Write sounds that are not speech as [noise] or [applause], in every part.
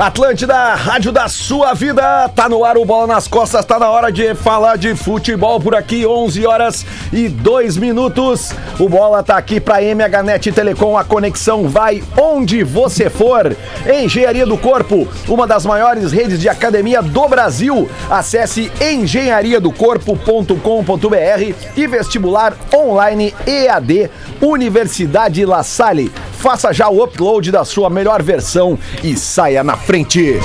Atlântida, rádio da sua vida, tá no ar o Bola nas Costas, tá na hora de falar de futebol por aqui, 11 horas e 2 minutos. O Bola tá aqui pra MHNet Telecom, a conexão vai onde você for. Engenharia do Corpo, uma das maiores redes de academia do Brasil. Acesse engenhariadocorpo.com.br e vestibular online EAD Universidade La Salle. Faça já o upload da sua melhor versão e saia na frente.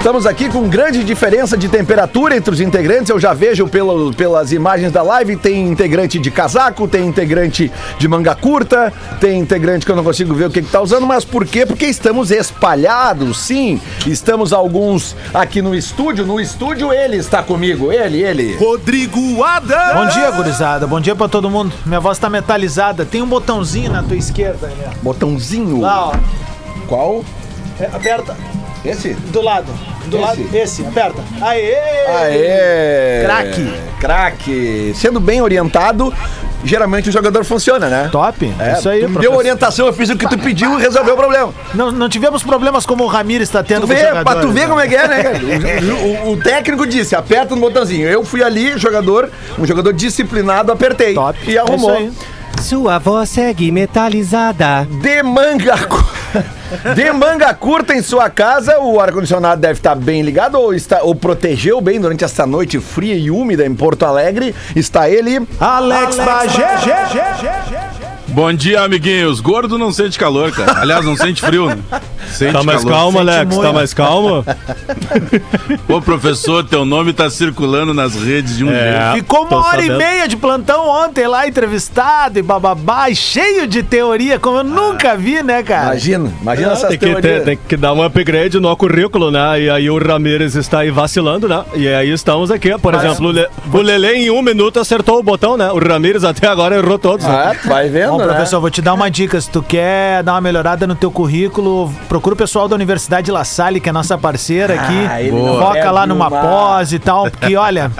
Estamos aqui com grande diferença de temperatura entre os integrantes. Eu já vejo pelo, pelas imagens da live. Tem integrante de casaco, tem integrante de manga curta, tem integrante que eu não consigo ver o que, que tá usando. Mas por quê? Porque estamos espalhados, sim. Estamos alguns aqui no estúdio. No estúdio ele está comigo. Ele, ele. Rodrigo Adams. Bom dia, gurizada. Bom dia pra todo mundo. Minha voz tá metalizada. Tem um botãozinho na tua esquerda, né? Botãozinho. Lá, ó. Qual? É, aperta. Esse? Do lado. Do Esse? lado. Esse. Aperta. Aê! Aê! Craque. Craque. Sendo bem orientado, geralmente o jogador funciona, né? Top. É, Isso aí, tu me deu professor. orientação, eu fiz o que tu pediu e resolveu o problema. Não, não tivemos problemas como o Ramires está tendo Tu com vê, jogadores. pra tu ver né? como é que é, né, cara? [laughs] O, o- o técnico disse, aperta no botãozinho. Eu fui ali, jogador, um jogador disciplinado, apertei. Top. E arrumou. É isso Sua voz segue metalizada. De manga [laughs] De manga curta em sua casa, o ar-condicionado deve estar bem ligado ou, está, ou protegeu bem durante essa noite fria e úmida em Porto Alegre. Está ele. Alex, Bagé. Bom dia, amiguinhos. Gordo não sente calor, cara. Aliás, não sente frio, né? Sente Tá mais calor. calmo, Sente Alex? muito. Tá mais calmo? [laughs] Ô, professor, teu nome tá circulando nas redes de um É. jeito. Ficou uma hora sabendo. e meia de plantão ontem lá, entrevistado e bababá, e cheio de teoria, como eu nunca vi, né, cara? Imagina, imagina É, essas tem, que ter- teorias. tem que dar um upgrade no currículo, né? E aí o Ramires está aí vacilando, né? E aí estamos aqui. Por exemplo, o, Le, o Lele em um minuto acertou o botão, né? O Ramires até agora errou todos. né? Ah, tu vai vendo, né? professor, vou te dar uma dica. Se tu quer dar uma melhorada no teu currículo, procura o pessoal da Universidade La Salle, que é nossa parceira aqui. Ah, Foca lá numa uma. pós e tal. Porque, olha,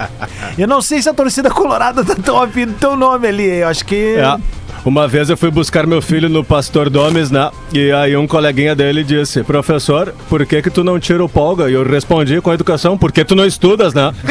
eu não sei se a torcida colorada tá tão afim do teu nome ali. Eu acho que. É. Uma vez eu fui buscar meu filho no Pastor Domes, né? E aí um coleguinha dele disse, professor, por que que tu não tira o polga? E eu respondi com a educação, porque tu não estudas, né? [laughs]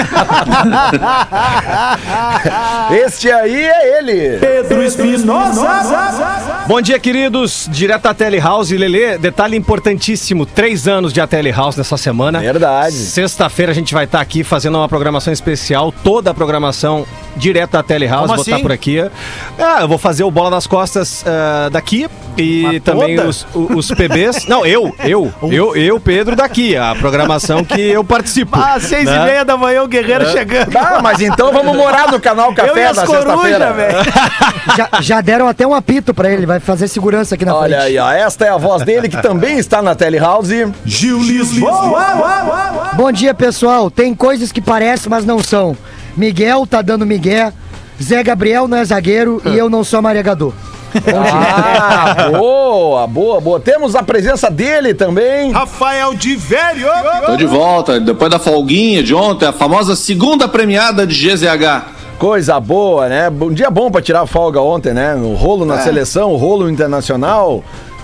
Este aí é ele. Pedro Espinosa. Bom dia, queridos. Direto da Telehouse. Lele, detalhe importantíssimo: três anos de Telehouse nessa semana. Verdade. Sexta-feira a gente vai estar aqui fazendo uma programação especial, toda a programação direto da Telehouse. Como vou estar assim? por aqui. É, eu vou fazer o Bola nas Costas ah, daqui e Mas também toda? os, o- os PBs. [laughs] Não, eu, eu, eu, eu, Pedro, daqui. A programação que eu participo. Às seis né? e meia da manhã o Guerreiro chegando. Tá, mas então vamos morar no canal eu e Café as na corujas, sexta-feira. velho. [laughs] Já, já deram até um apito pra ele, vai fazer segurança aqui na Olha frente. aí, ó. Esta é a voz dele que também está na Telehouse. Gil Lisboa. Bom dia, pessoal. Tem coisas que parecem, mas não são. Miguel tá dando migué. Zé Gabriel não é zagueiro e eu não sou maregador. [laughs] Ah, boa, boa, boa. Temos a presença dele também. Rafael de Velho. Tô de volta, depois da folguinha de ontem, a famosa segunda premiada de GZH. Coisa boa, né? Um dia bom pra tirar folga ontem, né? O rolo na É. seleção, o rolo internacional.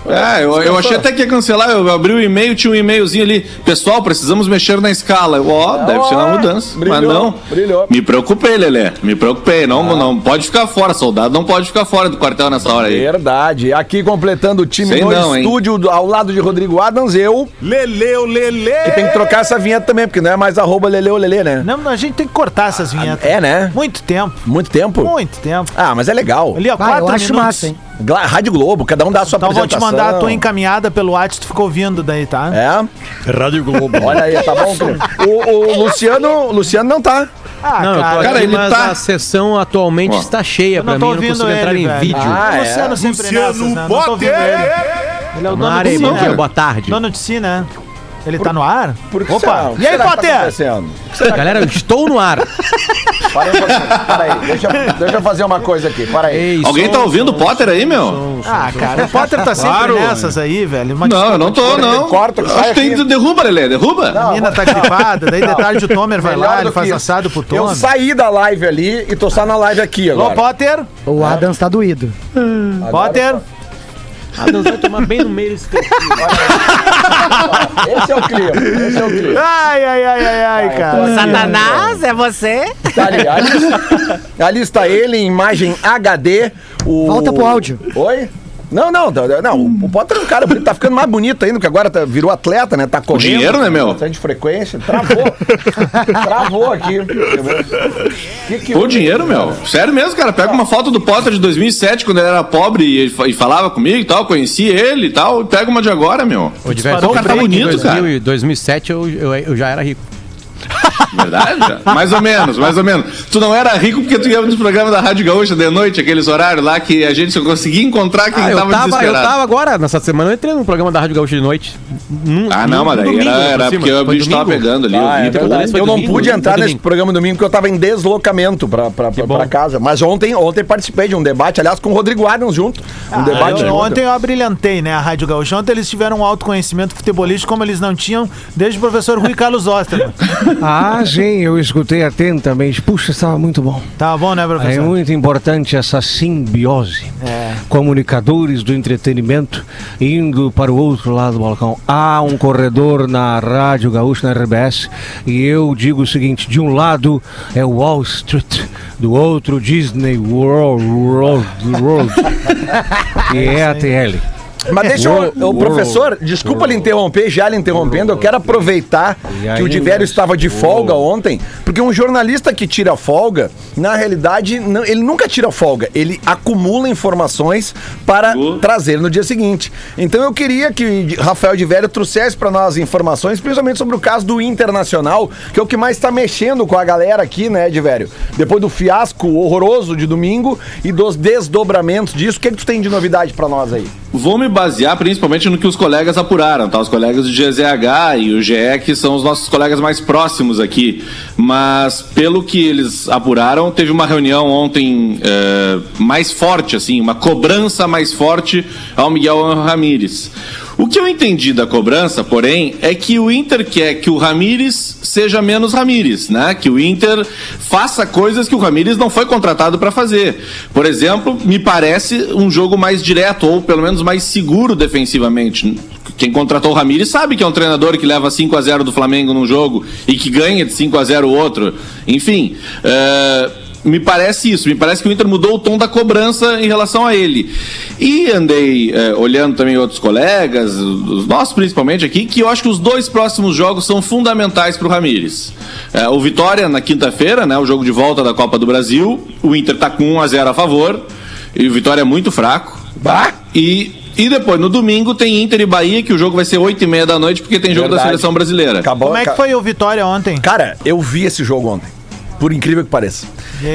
É, eu, eu achei até que ia cancelar, eu abri o e-mail, tinha um e-mailzinho ali. Pessoal, precisamos mexer na escala. Eu, Ó, deve ser uma mudança. brilhou, mas não. brilhou. Me preocupei, Lelé. Me preocupei. Não, não pode ficar fora, soldado. Não pode ficar fora do quartel nessa hora aí. Verdade. Aqui completando o time Sei no não, hein? estúdio, do- ao lado de Rodrigo Adams, eu. Leleu, Lele. Que tem que trocar essa vinheta também, porque não é mais arroba leleu lelê, né? Não, a gente tem que cortar essas vinhetas. É, né? Muito tempo. Muito tempo? Muito tempo. Ah, mas é legal. Ali, ó, Ah, quatro eu acho minutos. massa, hein? Gla- Rádio Globo, cada um dá a sua Então vou te apresentação. mandar a tua encaminhada pelo WhatsApp, tu ficou ouvindo daí, tá? É? Rádio Globo. Olha aí, tá bom? o, o Luciano, o Luciano não tá. Ah, Não, eu tô cara. cara, aqui, ele mas tá- a sessão atualmente Ó. está cheia Eu pra mim, não consigo entrar ele, em velho. vídeo. Ah, é? Luciano sempre Luciano nessas, né? Potter. ele. Ele é o dono Cine, dia, né? boa tarde. Dono de si, né? Ele tá no ar? Por que Opa! será? E aí, tá Potter? que- Galera, eu estou no ar. [laughs] Para aí, um pouquinho. para aí. Deixa, deixa eu fazer uma coisa aqui. Para aí. Ei, Alguém som, tá ouvindo o som, Potter aí, meu? som, som, Ah, som. cara, o Potter tá sempre Claro. nessas aí, velho. Uma Não, eu não tô, não. Corta, sai Acho que tem, derruba, Lelé, derruba. A menina tá gripada, daí de tarde o Tomer vai Melhor lá, ele faz assado pro Eu Tomer. saí da live ali e tô só na live aqui agora. Potter? O Adams tá doído. Potter? Deus vai tomar bem no meio desse teu Esse é o clima. Esse é o clima. Ai, ai, ai, ai, ai, cara. Satanás, é você? Tá ali, ali, ali está ele em imagem HD. O... Volta pro áudio. Oi? Não, não, não, não, o Potter é um cara bonito, tá ficando mais bonito ainda, porque agora tá- virou atleta, né? Tá correndo. dinheiro, né, meu? Bastante frequência, travou. [laughs] travou aqui. Que que Pô, dinheiro, meu. Sério mesmo, cara. Pega uma foto do Potter de 2007, quando ele era pobre e, e falava comigo e tal, conheci ele e tal, e pega uma de agora, meu. Disparou o cara tá em bonito, 2000 cara. e 2007 eu, eu, eu já era rico. Verdade? Mais ou menos, mais ou menos. Tu não era rico porque tu ia nos programas da Rádio Gaúcha de noite, aqueles horários lá que a gente só conseguia encontrar quem Ah, eu tava, tava, eu desesperado. tava agora, nessa semana, eu entrei no programa da Rádio Gaúcha de noite. Num- Ah, não, mas daí era, era cima. porque o bicho tava pegando ali. Ah, eu é verdade. Eu não pude entrar nesse programa domingo porque eu tava em deslocamento pra, pra, pra, pra casa. Mas ontem, ontem participei de um debate, aliás, com o Rodrigo Adams junto. Um Ah, debate eu- junto. ontem eu abrilhantei, né, a Rádio Gaúcha. Ontem eles tiveram um autoconhecimento futebolístico como eles não tinham desde o professor Rui Carlos Osterman. Ah, sim, eu escutei atentamente. Puxa, estava muito bom. Tá bom, né, É professor? muito importante essa simbiose. É. Comunicadores do entretenimento indo para o outro lado do balcão. Há um corredor na Rádio Gaúcha, na RBS, e eu digo o seguinte: de um lado é Wall Street, do outro Disney World, World, World [laughs] e é a TL. Mas deixa eu, o professor, desculpa lhe interromper, já lhe interrompendo, eu quero aproveitar que o Divério estava de folga ontem, porque um jornalista que tira folga, na realidade, não- ele nunca tira folga, ele acumula informações para trazer no dia seguinte. Então eu queria que Rafael Divério trouxesse para nós informações, principalmente sobre o caso do Internacional, que é o que mais está mexendo com a galera aqui, né, Divério? Depois do fiasco horroroso de domingo e dos desdobramentos disso, o que, que tu tem de novidade para nós aí? Vou me basear principalmente no que os colegas apuraram, tá? Os colegas do GZH e o GE, que são os nossos colegas mais próximos aqui. Mas, pelo que eles apuraram, teve uma reunião ontem eh, mais forte, assim, uma cobrança mais forte ao Miguel Ramírez. O que eu entendi da cobrança, porém, é que o Inter quer que o Ramírez seja menos Ramírez, né? Que o Inter faça coisas que o Ramírez não foi contratado para fazer. Por exemplo, me parece um jogo mais direto ou pelo menos mais seguro defensivamente. Quem contratou o Ramírez sabe que é um treinador que leva 5 a 0 do Flamengo num jogo e que ganha de 5 a 0 o outro. Enfim, eh, me parece isso, me parece que o Inter mudou o tom da cobrança em relação a ele. E andei eh, olhando também outros colegas, os nossos principalmente aqui, que eu acho que os dois próximos jogos são fundamentais para o Ramires. o Vitória na quinta-feira, né, o jogo de volta da Copa do Brasil, o Inter tá com 1 a 0 a favor, e o Vitória é muito fraco. E, e depois, no domingo, tem Inter e Bahia, que o jogo vai ser 8 e meia da noite, porque tem jogo da Verdade. seleção brasileira. Acabou, Como é que foi o Vitória ontem? Cara, eu vi esse jogo ontem. Por incrível que pareça.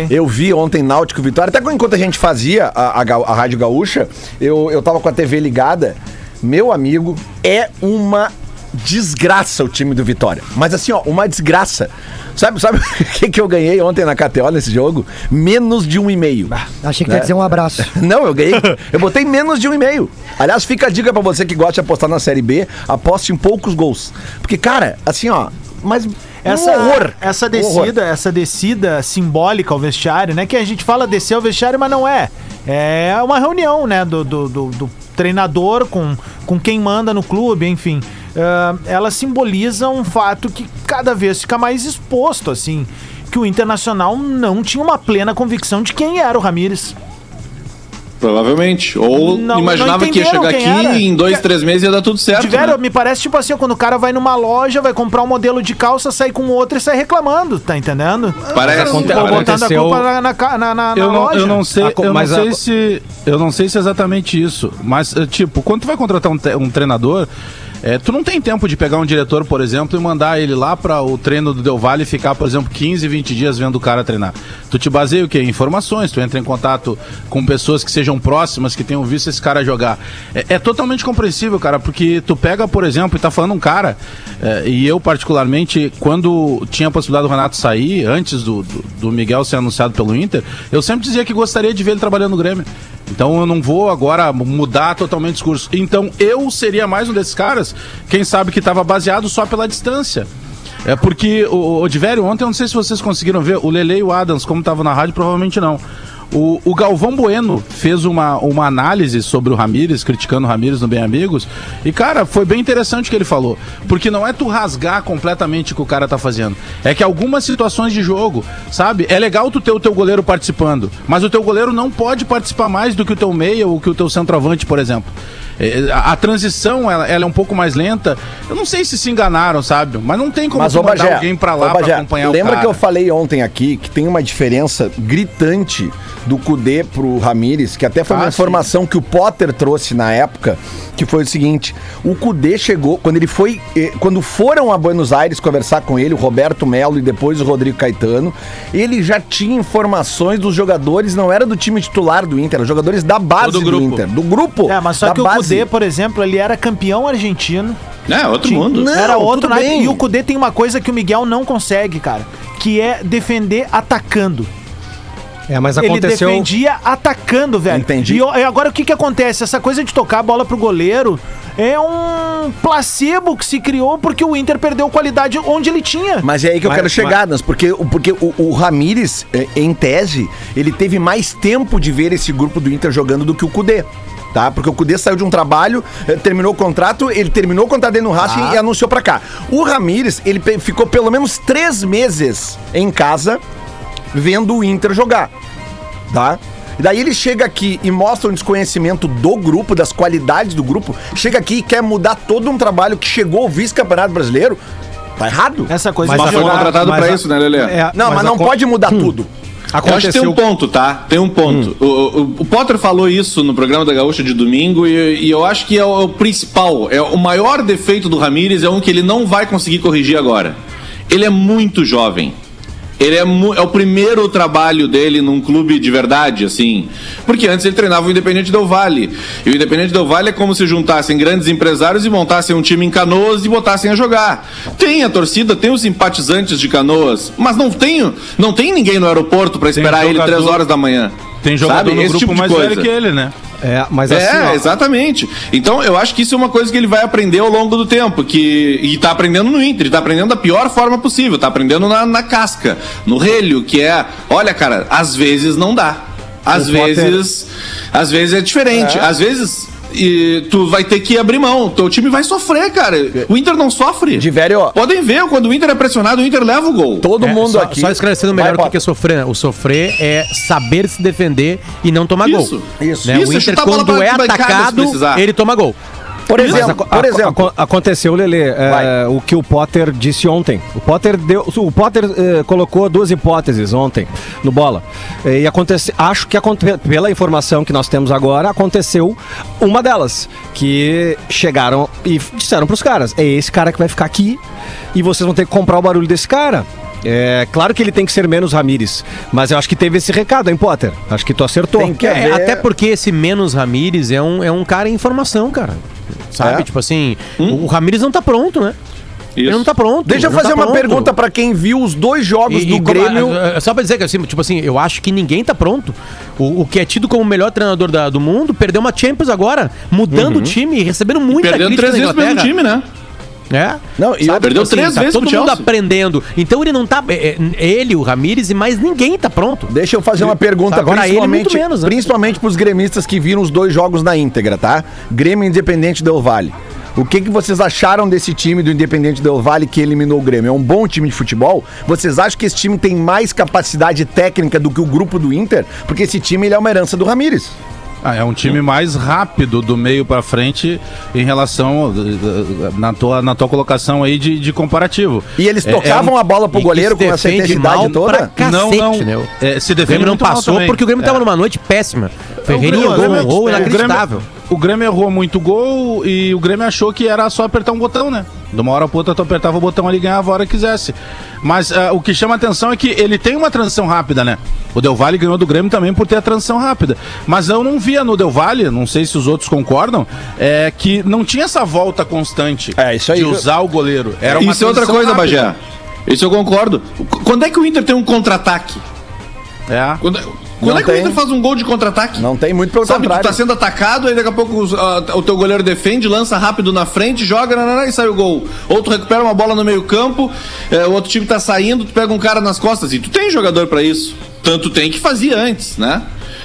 Eu vi ontem Náutico Vitória. Até enquanto a gente fazia a, a, a Rádio Gaúcha, eu, eu tava com a TV ligada. Meu amigo, é uma desgraça o time do Vitória. Mas assim, ó, uma desgraça. Sabe, sabe [laughs] o que, que eu ganhei ontem na KTO nesse jogo? Menos de um e meio. Achei que ia dizer um abraço. [laughs] Não, eu ganhei. Eu botei menos de um e meio. Aliás, fica a dica pra você que gosta de apostar na Série B, aposte em poucos gols. Porque, cara, assim, ó, mas Essa, um horror. essa Um horror. descida, essa descida simbólica ao vestiário, né? Que a gente fala descer ao vestiário, mas não é. É uma reunião, né? Do, do, do- do treinador com, com quem manda no clube, enfim. Ah, ela simboliza um fato que cada vez fica mais exposto, assim. Que o Internacional não tinha uma plena convicção de quem era o Ramires. Provavelmente. Ou Não- imaginava não que ia chegar aqui era. e em dois, três meses ia dar tudo certo. Tiveram, né? me parece tipo assim, quando o cara vai numa loja, vai comprar um modelo de calça, sai com outro e sai reclamando, tá entendendo? Parece. Ou parece. botando a aconteceu- culpa na, na, na, Eu não, loja. eu não sei, eu não mas a- sei se eu não sei se é exatamente isso, mas eh, tipo, quando tu vai contratar um, um treinador, eh, tu não tem tempo de pegar um diretor, por exemplo, e mandar ele lá para o treino do Del Valle e ficar, por exemplo, 15, 20 dias vendo o cara treinar. Tu te baseia o quê? Em Informações, tu entra em contato com pessoas que sejam próximas, que tenham visto esse cara jogar. É, é totalmente compreensível, cara, porque tu pega, por exemplo, e tá falando um cara, eh, e eu particularmente, quando tinha a possibilidade do Renato sair, antes do, do, do Miguel ser anunciado pelo Inter, eu sempre dizia que gostaria de ver ele trabalhando no Grêmio. Então eu não vou agora mudar totalmente o discurso. Então eu seria mais um desses caras, quem sabe que estava baseado só pela distância. É porque o, Odivério, ontem, eu não sei se vocês conseguiram ver, o Lele e o Adams, como estavam na rádio, provavelmente não. O, o Galvão Bueno fez uma, uma análise sobre o Ramires, criticando o Ramires no Bem Amigos. E, cara, foi bem interessante o que ele falou. Porque não é tu rasgar completamente o que o cara tá fazendo. É que algumas situações de jogo, sabe? É legal tu ter o teu goleiro participando. Mas o teu goleiro não pode participar mais do que o teu meia ou que o teu centroavante, por exemplo. É, A, a transição, ela, ela é um pouco mais lenta. Eu não sei se se enganaram, sabe? Mas não tem como Mas, mandar Bagé, alguém pra lá Bagé, pra acompanhar o lembra que eu falei ontem aqui que tem uma diferença gritante do Cudê pro Ramires, que até foi uma Ah, informação que o Potter trouxe na época, que foi o seguinte: o Cudê chegou, quando ele foi, eh, quando foram a Buenos Aires conversar com ele, o Roberto Melo e depois o Rodrigo Caetano, ele já tinha informações dos jogadores, não era do time titular do Inter, eram jogadores da base do grupo. Inter, do grupo. É, mas só da que o Kudê, por exemplo, ele era campeão argentino. É, outro mundo. Não, era outro naipe. E o Kudê tem uma coisa que o Miguel não consegue, cara. Que é defender atacando. É, mas Ele aconteceu. defendia atacando, velho. Entendi. E, e agora o que que acontece? Essa coisa de tocar a bola pro goleiro é um placebo que se criou porque o Inter perdeu qualidade onde ele tinha. Mas é aí que eu Mas- quero chegar, Nas, porque, porque o, o Ramires, eh, em tese, ele teve mais tempo de ver esse grupo do Inter jogando do que o Cudê. Tá? Porque o Cudê saiu de um trabalho, eh, terminou o contrato, ele terminou o contrato dele no Racing e anunciou pra cá. O Ramires, ele ficou pelo menos três meses em casa vendo o Inter jogar. Tá? E daí ele chega aqui e mostra um desconhecimento do grupo, das qualidades do grupo. Chega aqui e quer mudar todo um trabalho que chegou ao vice-campeonato brasileiro. Tá errado. Essa coisa Mas de foi jogar- contratado mas pra a- isso, né, Lelê? É, Não, mas, não aco- pode mudar tudo. Eu acho que tem um ponto, tá? Tem um ponto. O, o- o Potter falou isso no programa da Gaúcha de domingo e, e eu acho que é o, é o principal, é o maior defeito do Ramires é um que ele não vai conseguir corrigir agora. Ele é muito jovem. Ele é, é o primeiro trabalho dele num clube de verdade, assim. Porque antes ele treinava o Independente Del Vale. E o Independente Del Vale é como se juntassem grandes empresários e montassem um time em canoas e botassem a jogar. Tem a torcida, tem os simpatizantes de canoas, mas não tem, não tem ninguém no aeroporto pra esperar ele três horas da manhã. Tem jogador Sabe? no Esse grupo tipo de mais coisa. velho que ele, né? É, mas É, assim, ó, exatamente. Então eu acho que isso é uma coisa que ele vai aprender ao longo do tempo. Que, e tá aprendendo no Inter, tá aprendendo da pior forma possível, tá aprendendo na, na casca, no relho, que é, olha, cara, às vezes não dá. Às O Potter- vezes. Às vezes é diferente. Às vezes. E tu vai ter que abrir mão. Teu time vai sofrer, cara. O Inter não sofre. De velho, ó. Podem ver, quando o Inter é pressionado, o Inter leva o gol. Todo é, mundo só, aqui. Só esclarecendo Vai, melhor o que é sofrer. né? O sofrer é saber se defender e não tomar Isso, gol. isso. Né? Isso, o é Inter, quando é atacado, ele toma gol. Por exemplo, aco- por exemplo. aco- aconteceu, Lele, é, Vai. o que o Potter disse ontem. O Potter deu, o Potter eh, colocou duas hipóteses ontem no bola. Eh, E acontece, acho que aconte, pela informação que nós temos agora, aconteceu uma delas, que chegaram e disseram pros caras: "É esse cara que vai ficar aqui e vocês vão ter que comprar o barulho desse cara". É claro que ele tem que ser menos Ramires, mas eu acho que teve esse recado, hein, Potter? Acho que tu acertou. Tem que É, até porque esse menos Ramires é um, é um cara em formação, cara. Sabe? É? Tipo assim, o Ramires não tá pronto, né? Ele não tá pronto. Deixa eu não fazer tá uma pronto. pergunta pra quem viu os dois jogos E- do e como- Grêmio. ah, ah, Só pra dizer que assim, tipo assim, eu acho que ninguém tá pronto. O, o que é tido como o melhor treinador da- do mundo perdeu uma Champions agora, mudando o time e recebendo muita Perdendo crítica três da vezes o mesmo Inglaterra. time, né? É. Não, e Sabe, perdeu tipo três tá vezes todo mundo Chelsea. aprendendo. Então ele não tá. é, é, ele, o Ramires e mais ninguém tá pronto. Deixa eu fazer uma pergunta, Agora ele, principalmente, muito menos, né? principalmente pros gremistas que viram os dois jogos na íntegra, tá? Grêmio Independente Del Vale. O que, que vocês acharam desse time do Independente Del Vale que eliminou o Grêmio? É um bom time de futebol? Vocês acham que esse time tem mais capacidade técnica do que o grupo do Inter? Porque esse time ele é uma herança do Ramires. Ah, é um time mais rápido do meio pra frente em relação eh, eh, na tua, na tua colocação aí de, de comparativo. E eles É- tocavam é um- a bola pro goleiro com essa intensidade mal toda? pra cacete, Não, não. né? O É, se o defende Grêmio não passou porque o Grêmio É. tava numa noite péssima. Ferreirinha O errou Grêmio- um gol o Grêmio- inacreditável. O Grêmio errou muito gol e o Grêmio achou que era só apertar um botão, né? De uma hora pra outra tu apertava o botão ali e ganhava a hora que quisesse. Mas ah, o que chama atenção é que ele tem uma transição rápida, né? O Del Valle ganhou do Grêmio também por ter a transição rápida. Mas eu não via no Del Valle, não sei se os outros concordam, é que não tinha essa volta constante É, isso aí. de usar o goleiro. Era uma Isso é outra coisa, rápida. Bagé. Isso eu concordo. Quando é que o Inter tem um contra-ataque? É. Quando, quando Não é que o tem. Inter faz um gol de contra-ataque? Não tem muito pelo Sabe, tu contrário. tá sendo atacado, aí daqui a pouco os- ah, o teu goleiro defende, lança rápido na frente, joga nanana, e sai o gol. Ou tu recupera uma bola no meio campo, eh, o outro time tá saindo, tu pega um cara nas costas. E tu tem jogador pra isso. Tanto tem que fazia antes, né?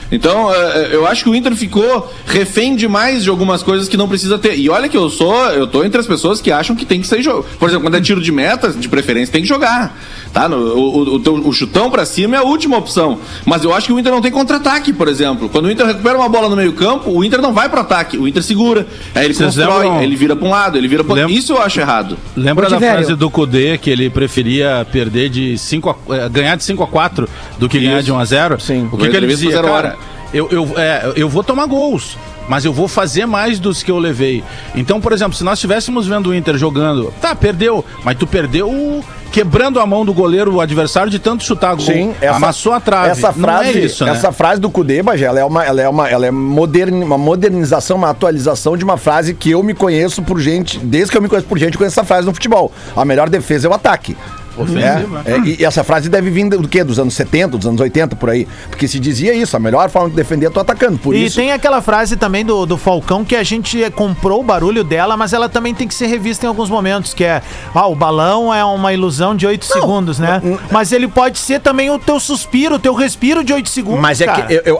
Então, é, eu acho que o Inter ficou refém demais de algumas coisas que não precisa ter. E olha que eu sou, eu tô entre as pessoas que acham que tem que ser jogo. Por exemplo, quando é tiro de meta, de preferência, tem que jogar. Tá? No- o, o, o teu- o chutão pra cima é a última opção. Mas eu acho que o Inter não tem contra-ataque, por exemplo. Quando o Inter recupera uma bola no meio-campo, o Inter não vai pro ataque. O Inter segura. Aí ele Vocês constrói, lembram- ele vira pra um lado, ele vira outro. Lembra- Isso eu acho errado. Lembra da frase do Kudê que ele preferia perder de 5 a, eh, ganhar de 5 a 4 do que ganhar Isso. de 1 a 0? Sim. O que, que ele dizia, zero cara? hora. Eu, eu, é, eu vou tomar gols, mas eu vou fazer mais dos que eu levei. Então, por exemplo, se nós estivéssemos vendo o Inter jogando, tá, perdeu, mas tu perdeu quebrando a mão do goleiro, o adversário, de tanto chutar gol. Sim, essa, Amassou a trave. Essa Não frase, é isso, né? essa frase do Cudê, ela é uma, ela é uma, ela é moderni- uma modernização, uma atualização de uma frase que eu me conheço por gente, desde que eu me conheço por gente, eu conheço essa frase no futebol. A melhor defesa é o ataque. Ofensiva. É, é, e essa frase deve vir do quê? Dos anos 70, dos anos 80, por aí. Porque se dizia isso, a melhor forma de defender é tu atacando. Por e isso. tem aquela frase também do, do Falcão que a gente comprou o barulho dela, mas ela também tem que ser revista em alguns momentos, que é, ah, o balão é uma ilusão de 8 segundos, né? Mas ele pode ser também o teu suspiro, o teu respiro de 8 segundos, Mas é cara. que eu, eu,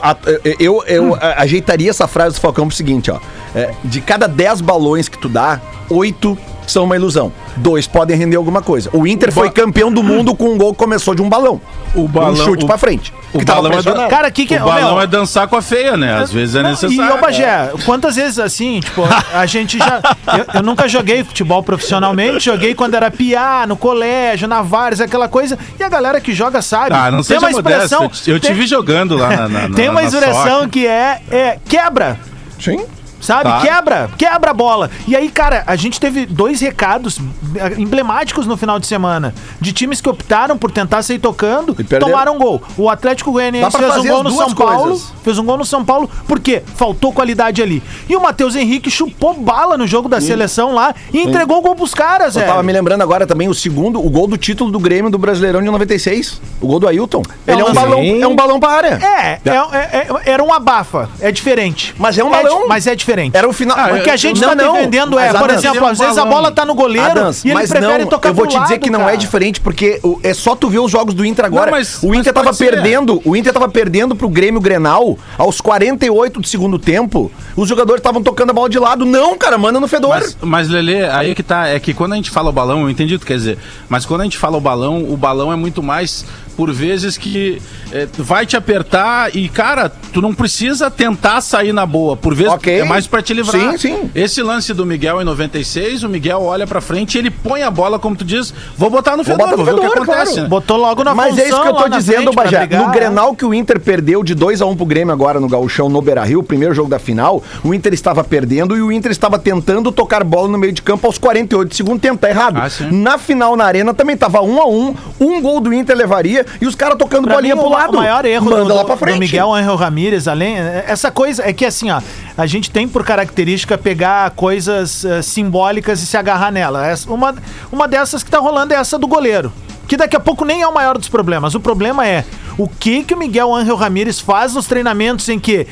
eu, eu- a- ajeitaria essa frase do Falcão pro seguinte, ó. É, de cada 10 balões que tu dá, 8 são uma ilusão. Dois podem render alguma coisa. O Inter foi campeão do mundo com um gol que começou de um balão. O balão- Um chute o- pra frente. o balão é da-. Cara, que que o balão meu, é dançar com a feia, né? Às vezes é necessário. E, ô Bagé, quantas vezes assim, tipo, a gente já. Eu, eu nunca joguei futebol profissionalmente, joguei quando era piá, no colégio, na Vários, aquela coisa. E a galera que joga sabe. Ah, não seja modesto. Eu te- Eu te tem- vi jogando lá na, na, na Tem uma na expressão Soca. que é, é quebra. Sim. Sabe? Tá. Quebra, quebra a bola. E aí, cara, a gente teve dois recados eh, emblemáticos no final de semana de times que optaram por tentar sair tocando E perderam. tomaram gol. O Atlético Goianiense fez um gol no São Paulo. coisas. Fez um gol no São Paulo porque faltou qualidade ali. E o Matheus Henrique chupou bala no jogo da seleção lá e entregou o gol pros caras, Eu velho. tava me lembrando agora também o segundo, o gol do título do Grêmio do Brasileirão de 96. O gol do Ailton. Ele é um Sim. balão, é um balão pra área. É, é, é- é- era um abafa. É diferente. Mas é um di- balão. mas é diferente. Era o final. O que a gente Não, tá não. defendendo é, por Adams, exemplo, às vezes a bola tá no goleiro Adams, e ele mas prefere não, tocar eu vou te dizer lado, que não cara. é diferente, porque o- é só tu ver os jogos do Inter agora. Não, mas- o Inter mas tava perdendo, o Inter tava perdendo pro Grêmio Grenal aos 48 do segundo tempo. Os jogadores estavam tocando a bola de lado. Não, cara, manda no fedor. Mas, mas Lelê, aí que tá, é que quando a gente fala o balão, eu entendi o que quer dizer, mas quando a gente fala o balão, o balão é muito mais por vezes que é, vai te apertar e, cara, tu não precisa tentar sair na boa, por vezes Ok. é mais pra te livrar. Sim, sim. Esse lance do Miguel em 96, o Miguel olha pra frente e ele põe a bola, como tu diz, vou botar no Vou fedor, botar vou, no ver o que fedor, acontece. claro. né? Botou logo na Mas é isso que eu função tô dizendo, Bajé. No. Grenal que o Inter perdeu de 2 a 1 pro Grêmio agora no Gauchão, no Beira-Rio, o primeiro jogo da final, o Inter estava perdendo e o Inter estava tentando tocar bola no meio de campo aos 48 do segundo tempo, tá errado. Ah. Na final na Arena também tava 1 a 1, um gol do Inter levaria e os caras tocando Pra bolinha mim, pro o, lado. o maior erro Manda do, lá pra do frente. Miguel Angel Ramírez, além. Essa coisa é que assim, ó, a gente tem por característica pegar coisas eh, simbólicas e se agarrar nela. Essa- Uma, uma dessas que tá rolando é essa do goleiro. Que daqui a pouco nem é o maior dos problemas. O problema é o que que o Miguel Angel Ramírez faz nos treinamentos em que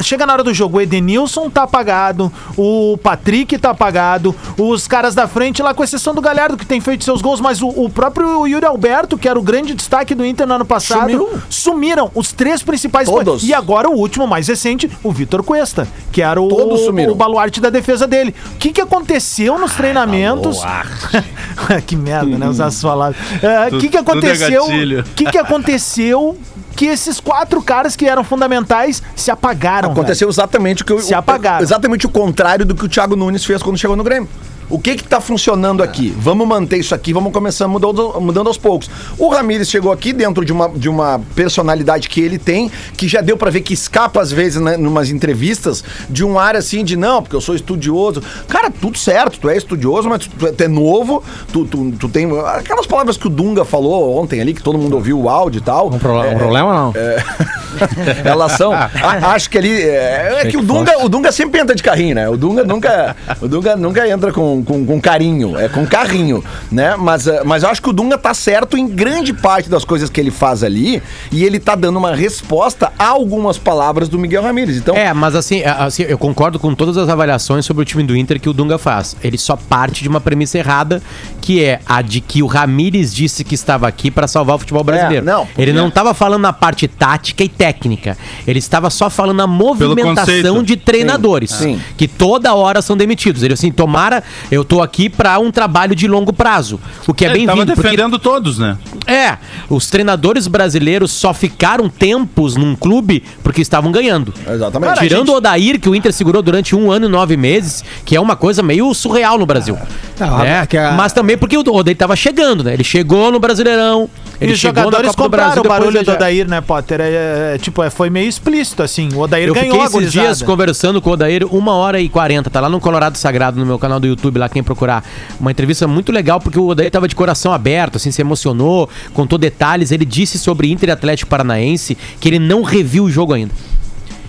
Chega na hora do jogo, o Edenilson tá apagado, o Patrick tá apagado, os caras da frente lá, com exceção do Galhardo, que tem feito seus gols, mas o, o próprio Yuri Alberto, que era o grande destaque do Inter no ano passado, Sumiu. sumiram os três principais. Todos. E agora o último, mais recente, o Vitor Cuesta, que era o, sumiram. o baluarte da defesa dele. O que, que aconteceu nos treinamentos? [laughs] que merda, né? Usar essas palavras. O que, que é aconteceu? O que, que aconteceu que esses quatro caras que eram fundamentais se apagaram? Aconteceu exatamente o que eu, Se apagaram. exatamente o contrário do que o Thiago Nunes fez quando chegou no Grêmio. O que que tá funcionando aqui? Vamos manter isso aqui, vamos começar mudando, mudando aos poucos. O Ramires chegou aqui dentro de uma, de uma personalidade que ele tem, que já deu pra ver que escapa às vezes né, numas entrevistas de um ar assim de não, porque eu sou estudioso. Cara, tudo certo, tu é estudioso, mas tu, tu é novo, tu, tu, tu tem aquelas palavras que o Dunga falou ontem ali, que todo mundo ouviu o áudio e tal. Um, pro- um problema não? [laughs] Elas são. a- acho que ali. É, é que o Dunga, o Dunga sempre entra de carrinho, né? O Dunga nunca, o Dunga nunca entra com, com, com, com carinho, é com carrinho, né? Mas, eh, mas eu acho que o Dunga tá certo em grande parte das coisas que ele faz ali e ele tá dando uma resposta a algumas palavras do Miguel Ramírez. Então, É, mas assim, é, assim, eu concordo com todas as avaliações sobre o time do Inter que o Dunga faz. Ele só parte de uma premissa errada, que é a de que o Ramires disse que estava aqui para salvar o futebol brasileiro. não, ele não estava falando na parte tática e técnica. Ele estava só falando na movimentação de treinadores, Sim. que toda hora são demitidos. Ele assim, tomara, eu tô aqui para um trabalho de longo prazo, o que é, tava bem-vindo. porque- defendendo todos, né? é, os treinadores brasileiros só ficaram tempos num clube porque estavam ganhando. Exatamente. Tirando o Odair, que o Inter segurou durante um ano e nove meses, que é uma coisa meio surreal no Brasil. Não, né? que a- Mas também porque o Odair tava chegando, né? Ele chegou no Brasileirão, E ele os chegou na jogadores compraram Brasil. o barulho depois do já- Odair, né, Potter? É, é, tipo, é, foi meio explícito, assim. O Odair Eu ganhou fiquei esses dias conversando com o Odair, uma hora e quarenta, tá lá no Colorado Sagrado, no meu canal do YouTube, lá quem procurar. Uma entrevista muito legal, porque o Odair tava de coração aberto, assim, se emocionou, contou detalhes. Ele disse sobre Inter e Atlético Paranaense que ele não reviu o jogo ainda.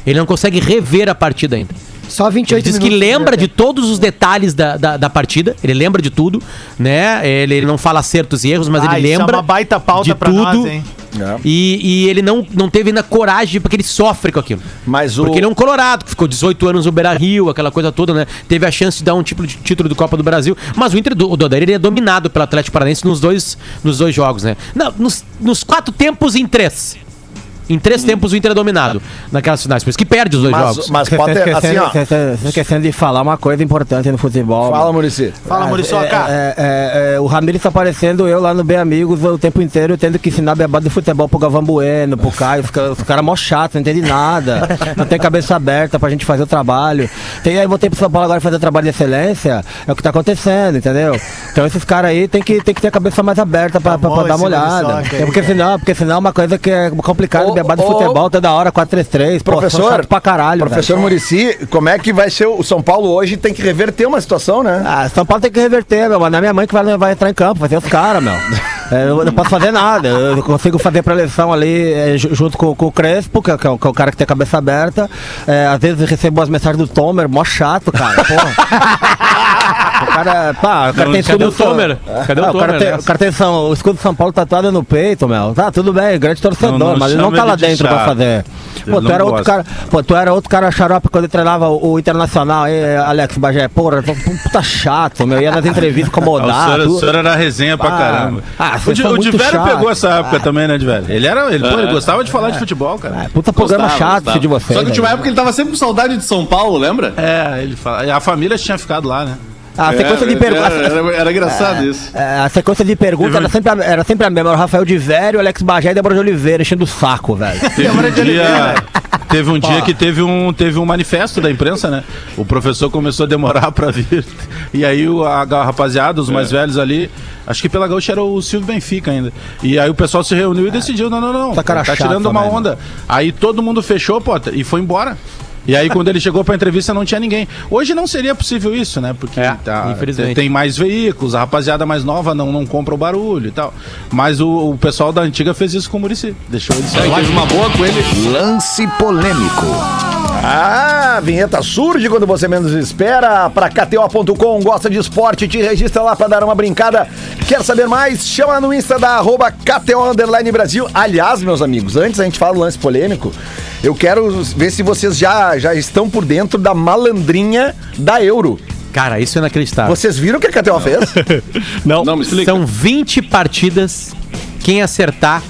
Ele não consegue rever a partida ainda. Só Ele 28 diz que lembra de todos os detalhes da, da, da partida, ele lembra de tudo, né? Ele, ele não fala acertos e erros, mas Ah, ele isso é lembra uma baita pauta de pra tudo. nós, hein? É. E, e ele não, não teve ainda coragem, porque ele sofre com aquilo. Mas o. Porque ele é um colorado, que ficou 18 anos no Beira-Rio, aquela coisa toda, né? Teve a chance de dar um tipo de título do Copa do Brasil. Mas o Inter, do, o Dodair, ele é dominado pelo Atlético Paranaense nos dois, nos dois jogos, né? Não, nos, nos quatro tempos em três. Em três tempos o Inter é dominado naquelas finais. Por isso que perde os dois Mas, jogos. mas pode está ter, assim, esquecendo, ó. você está- você está esquecendo de falar uma coisa importante no futebol. Fala, Murici. Fala, Muriçoca. É, é, é, o Ramires tá aparecendo eu lá no Bem Amigos o tempo inteiro tendo que ensinar beabado de futebol pro Galvão Bueno, pro Caio. Os caras cara mó chato, não entende nada. [laughs] Não tem cabeça aberta pra gente fazer o trabalho. Tem, aí voltei pro São Paulo agora fazer o trabalho de excelência. É o que tá acontecendo, entendeu? Então esses caras aí tem que, tem que ter a cabeça mais aberta pra, Tá pra- pra dar uma olhada. É porque senão, porque senão é uma coisa que é complicada, Ô, beabado de futebol toda hora, 4-3-3. Pô, são Professor, pra caralho, professor. Murici, como é que vai ser o São Paulo hoje? Tem que reverter uma situação, né? Ah, São Paulo tem que reverter, meu, mas não é minha mãe que vai, vai entrar em campo, vai ser os caras, meu. [laughs] É, eu não posso fazer nada. Eu consigo fazer preleção ali é, ju- junto com, com o Crespo, que é, que é o é cara que tem a cabeça aberta. É, às vezes eu recebo as mensagens do Tomer, mó chato, cara. Porra. [laughs] o cara, pá, o cara tem Cadê escudo o Tomer? Cadê o Ah, o cara Tomer o cara tem São- o escudo de São Paulo tatuado no peito, meu. Tá, tudo bem, grande torcedor, Não, não mas ele não tá lá de dentro pra chato. fazer. Pô, tu era outro cara, pô, tu era outro cara xarope quando ele treinava o, o Internacional, aí, Alex Bagé. Porra, tu é um puta chato, meu. Ia nas entrevistas [laughs] Ah, o, incomodar. senhor, tu- o senhor era resenha pra Ah, caramba. ah, o Di- o pegou essa época também, né, Divério? Ele, era, ele, pô, ele gostava de falar de futebol, cara. Ah, puta programa Gostava, chato de vocês. Só que tinha uma época que ele tava sempre com saudade de São Paulo, lembra? É, ele fala. A família tinha ficado lá, né? A sequência de É, perguntas. Era, era- era engraçado isso. É, a sequência de perguntas era sempre, a, era sempre a mesma. Era o Rafael de Vério, Alex Bagé e Débora de Oliveira, enchendo o saco, velho. Teve um dia, teve um dia que teve um, teve um manifesto da imprensa, né? O professor começou a demorar pra vir. E aí o, a, a rapaziada, os mais velhos ali, acho que pela gaúcha era o Silvio Benfica ainda. E aí o pessoal se reuniu e decidiu, não, não, não, Tá cara tá tirando uma também, onda. Aí todo mundo fechou, pô, e foi embora. E aí, quando ele chegou pra entrevista, não tinha ninguém. Hoje não seria possível isso, né? Porque É, tá- tem mais veículos, a rapaziada mais nova não, não compra o barulho e tal. Mas o, o pessoal da antiga fez isso com o Murici. Deixou ele sair. Teve uma boa com ele. Lance polêmico. Ah, a vinheta surge quando você menos espera. Pra KTO.com, gosta de esporte, te registra lá pra dar uma brincada. Quer saber mais? Chama no Insta da arroba KTO Underline Brasil. Aliás, meus amigos, antes a gente fala do lance polêmico, eu quero ver se vocês já, já estão por dentro da malandrinha da Euro. Cara, isso é inacreditável. Vocês viram o que a KTO fez? [laughs] Não. Não, me explica. São 20 partidas. Quem acertar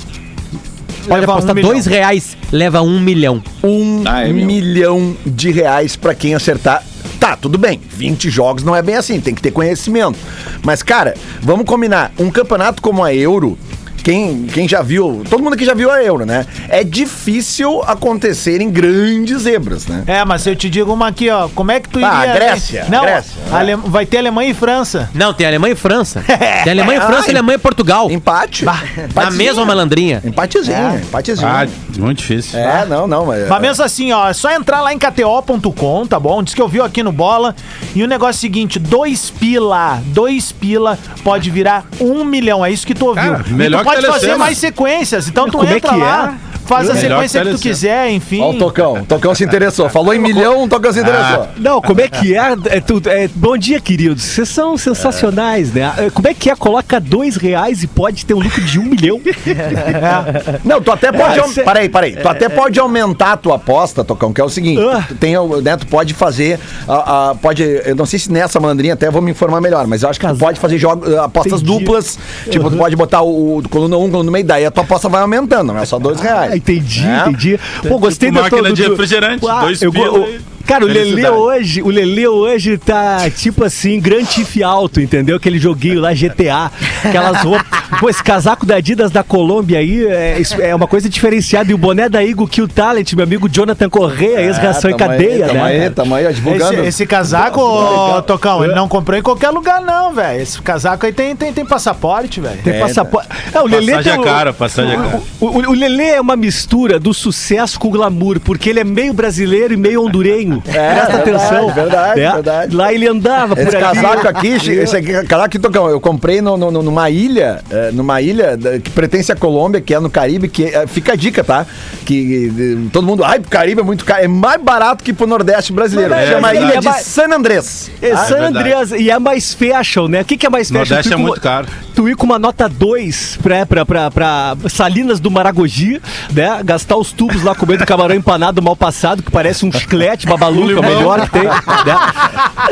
pode Leva apostar um milhão. dois reais, leva um milhão. Um Ah, é milhão de reais pra quem acertar. Tá, tudo bem. 20 jogos não é bem assim, tem que ter conhecimento. Mas, cara, vamos combinar. Um campeonato como a Euro. Quem, quem já viu, todo mundo aqui já viu a Euro, né? É difícil acontecerem grandes zebras, né? É, mas eu te digo uma aqui, ó. Como é que tu iria... Ah, Grécia, Não, Grécia, a Ale- vai ter Alemanha e França. Não, tem Alemanha e França. [laughs] Tem Alemanha e França Ah, e Alemanha e Portugal. Empate. Na mesma malandrinha. Empatezinho, empatezinho. Ah, muito difícil. é, não, não. Mas, Mas mesmo assim, ó, é só entrar lá em KTO.com, tá bom? Diz que eu vi aqui no Bola. E o negócio é o seguinte: dois pila, dois pila pode virar um milhão. É isso que tu ouviu. Cara, melhor tu que pode fazer mais sequências. Então tu Como é entra que lá. Faz a sequência que tu quiser, enfim. Ó o Tocão. O Tocão se interessou. Falou em milhão, o Tocão se interessou. Não, como é que é? É tu- é, bom dia, queridos. Vocês são sensacionais, né? É, Como é que é? Coloca dois reais e pode ter um lucro de um milhão. [laughs] Não, tu até pode. Ah, cê- Peraí, peraí. Tu até pode aumentar a tua aposta, Tocão, que é o seguinte: Ah. tu, tem, o- né, tu pode fazer. a- a- pode, eu não sei se nessa malandrinha até vou me informar melhor, mas eu acho que tu pode fazer jogos, apostas Entendi. duplas. Tipo, tu pode botar o, o coluna 1, coluna meio, daí a tua aposta vai aumentando, não é só dois reais. Entendi, É? entendi. Pô, gostei Tipo da máquina tua- de do- refrigerante, Ah, dois eu pila go- e- Cara, o Lelê Felicidade. hoje, o Lelê hoje tá tipo assim, Grand Theft Alto, entendeu? Aquele joguinho lá, GTA. Aquelas roupas. Pô, esse casaco da Adidas da Colômbia aí é, é uma coisa diferenciada. E o boné da Eagle Kill Talent, meu amigo Jonathan Correia, ex-ração em É, tamo aí, cadeia, tamo né? Aí, cara? tamo aí, ó, divulgando. Esse, esse casaco, ô, Tocão, ele não comprou em qualquer lugar, não, velho. Esse casaco aí tem, tem, tem passaporte, velho. Tem passaporte. É, o Lelê Passagem tem é o- cara, passagem é cara. O, o, o Lelê é uma mistura do sucesso com o glamour, porque ele é meio brasileiro e meio hondurenho. É, Presta verdade, atenção. verdade, né? verdade. Lá ele andava Esse por ali. casaco aqui, esse aqui, casaco aqui, Tocão, eu comprei no, no- numa ilha, eh, numa ilha que pertence à Colômbia, que é no Caribe, que fica a dica, tá? Que todo mundo, ai, pro Caribe é muito caro, é mais barato que pro Nordeste brasileiro. É Chama a verdade. ilha É de mais- San Andrés. É San verdade. Andreas, e é mais fashion, né? O que, que é mais fashion? Nordeste Tu é com- muito caro. Tu ir com uma nota 2 pra, pra, pra, pra Salinas do Maragogi, né? Gastar os tubos lá comendo camarão empanado mal passado, que parece um chiclete, babaluca, o melhor que tem. Né?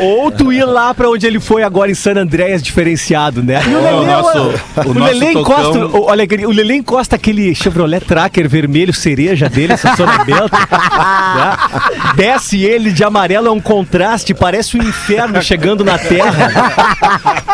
[laughs] Ou tu ir lá pra onde ele foi agora em San Andreas diferenciado, né? E o Lelê, o nosso- o, o Lelê encosta, o- olha, o Lelê encosta aquele Chevrolet Tracker vermelho cereja dele, estacionamento. [laughs] né? Desce ele de amarelo, é um contraste, parece um inferno chegando na terra.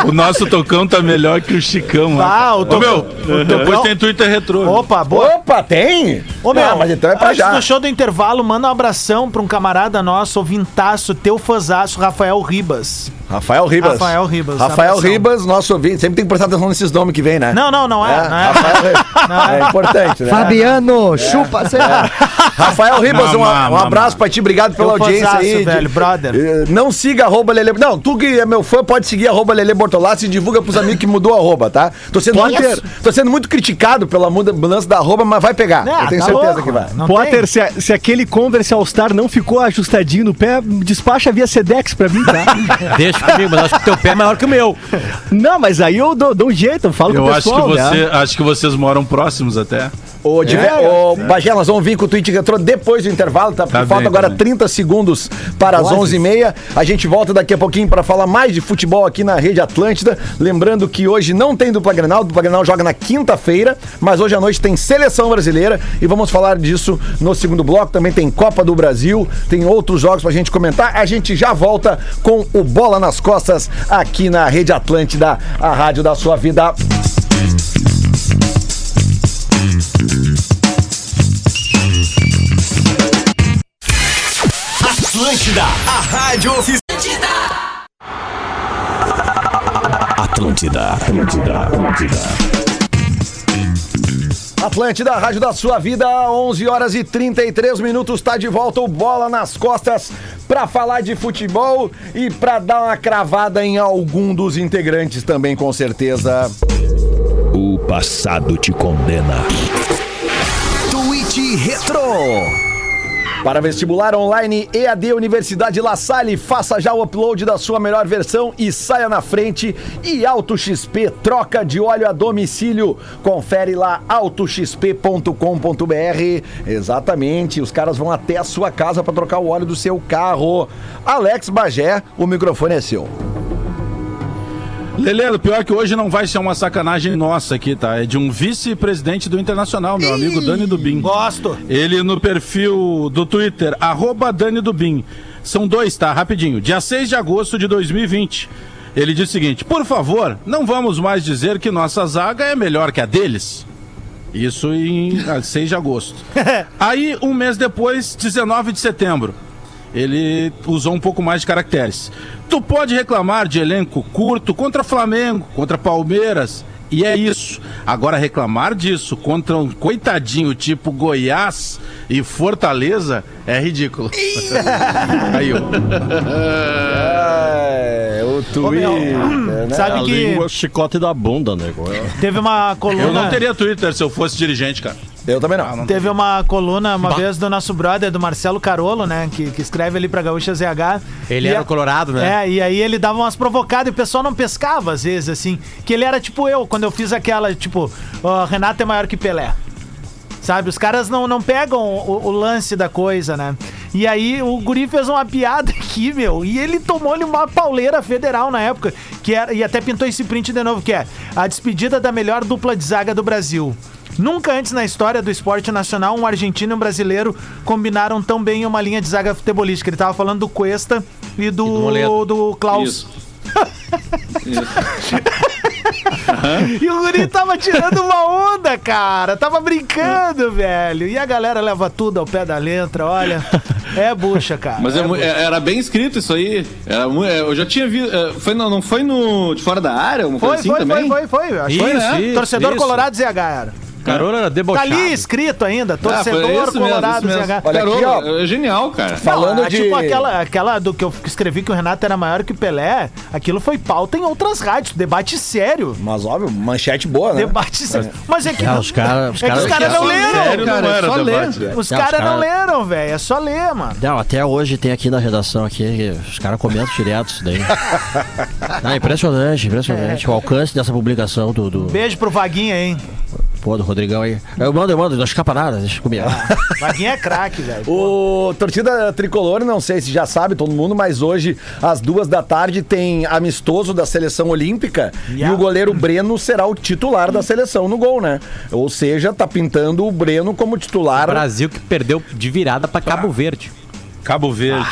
O nosso Tocão tá melhor que o Chicão. né? Ah, o Ô, Tocão- meu, o depois tem Twitter retrô. Opa, boa. Opa, tem? Ô, meu, Ah, mas então é pra antes já. do show do intervalo, manda um abração pra um camarada nosso, ouvintaço, teu fãzaço, Rafael Ribas. Rafael Ribas. Rafael Ribas, Rafael. Ribas, nosso ouvinte. Sempre tem que prestar atenção nesses nomes que vem, né? Não, não, não é. É, não é. Rafael Ribas. [laughs] É importante, né? Fabiano, chupa, sei lá. Rafael Ribas, um, Mamá, um abraço pra ti, obrigado pela audiência aí. velho, brother. Eh, Não siga arroba Lele. Não, tu que é meu fã, pode seguir arroba Lele Bortolassi e divulga pros amigos que mudou a arroba, tá? Tô sendo, Pode muito, tô sendo muito criticado pela muda- mudança da arroba, mas vai pegar. Eu tenho tá certeza louco, que vai. Não Potter, se, a- se aquele Converse All Star não ficou ajustadinho no pé, despacha via Sedex pra mim, tá? Deixa [laughs] comigo, mas acho que teu pé é maior que o meu. não, mas aí eu dou, dou um jeito, eu falo com Eu o acho que, pessoal, você, né? acho que vocês moram próximos até. Ô, Dive- ô, Bagé, nós vamos vir com o tweet retrô depois do intervalo, tá? Porque Tá falta bem, agora tá bem. 30 segundos para as 11h30. A gente volta daqui a pouquinho para falar mais de futebol aqui na Rede Atlântida. Lembrando que hoje não tem dupla Grenal, dupla Grenal joga na quinta-feira, mas hoje à noite tem seleção brasileira e vamos falar disso no segundo bloco. Também tem Copa do Brasil, tem outros jogos pra gente comentar. A gente já volta com o Bola nas Costas aqui na Rede Atlântida, a rádio da sua vida. Atlântida, a rádio oficial. Atlântida, Atlântida, Atlântida. Atlântida, a rádio da sua vida, 11 horas e 33 minutos, tá de volta o Bola nas Costas pra falar de futebol e pra dar uma cravada em algum dos integrantes também, com certeza. Passado te condena. Tweet Retro. Para vestibular online EAD Universidade La Salle, faça já o upload da sua melhor versão e saia na frente. E Auto XP, troca de óleo a domicílio. Confere lá autoxp.com.br. Exatamente, os caras vão até a sua casa para trocar o óleo do seu carro. Alex Bagé, o microfone é seu. Lele, o pior é que hoje não vai ser uma sacanagem nossa aqui, tá? É de um vice-presidente do Internacional, meu amigo Dani Dubin. Gosto. Ele no perfil do Twitter, arroba Dani Dubin. São dois, tá? Rapidinho. Dia 6 de agosto de 2020. Ele diz o seguinte: por favor, não vamos mais dizer que nossa zaga é melhor que a deles. Isso em ah, 6 de agosto. [laughs] Aí, um mês depois, 19 de setembro, ele usou um pouco mais de caracteres. Tu pode reclamar de elenco curto contra Flamengo, contra Palmeiras, e é isso. Agora, reclamar disso contra um coitadinho tipo Goiás e Fortaleza é ridículo. [laughs] Aí, ó. É, o Twitter, né? [clears throat] Sabe que chicote da bunda, né? teve uma coluna. Eu não teria Twitter se eu fosse dirigente, cara. Eu também não. Teve uma coluna uma vez do nosso brother, do Marcelo Carolo, né? Que, que escreve ali pra Gaúcha ZH. Ele E era a- o Colorado, né? É, e aí ele dava umas provocadas e o pessoal não pescava às vezes, assim. Que ele era tipo eu, quando eu fiz aquela, tipo, ó, Renato é maior que Pelé. Sabe, os caras não, não pegam o, o lance da coisa, né? E aí o Guri fez uma piada aqui, meu, e ele tomou-lhe uma pauleira federal na época, que era, e até pintou esse print de novo, que é a despedida da melhor dupla de zaga do Brasil. Nunca antes na história do esporte nacional um argentino e um brasileiro combinaram tão bem em uma linha de zaga futebolística. Ele tava falando do Cuesta e do, Moledo. do Klaus. Isso. Isso. [laughs] E o guri tava tirando uma onda, cara. Tava brincando, velho. E a galera leva tudo ao pé da letra, olha. É bucha, cara. Mas é mu- bucha. é- era bem escrito isso aí. Era é, eu já tinha visto. é, Foi, no- não foi no. de fora da área? Foi, assim foi, também? foi, foi, foi. Acho que Isso, foi, né? Torcedor isso. Colorado ZH era. Carona era Tá debochado. ali escrito ainda, Ah, torcedor mesmo, Colorado mesmo. ZH. Olha aqui, Caramba, ó. É genial, cara. Falando Não, de. Tipo aquela, aquela do que eu escrevi que o Renato era maior que o Pelé, aquilo foi pauta em outras rádios. Debate sério. Mas óbvio, manchete boa, né? Debate sério. Mas é que. É, os cara- os é que cara- os caras não leram. sério, cara, é era só debate, ler. né? Os os caras não leram, velho. É só ler, mano. Não, até hoje tem aqui na redação aqui, que os caras comentam direto isso daí. [laughs] Ah, impressionante, impressionante. O alcance dessa publicação do, do, Beijo pro Vaguinha, hein? Pô, do Rodrigão aí. Eu mando, eu mando, não escapa nada, deixa comigo. Vaguinha é craque, velho. [laughs] O torcida tricolor, não sei se já sabe todo mundo, mas hoje, às duas da tarde, tem amistoso da seleção olímpica e Yeah. o goleiro Breno será o titular da seleção no gol, né? Ou seja, tá pintando o Breno como titular. Brasil que perdeu de virada pra Cabo Verde. Cabo Verde.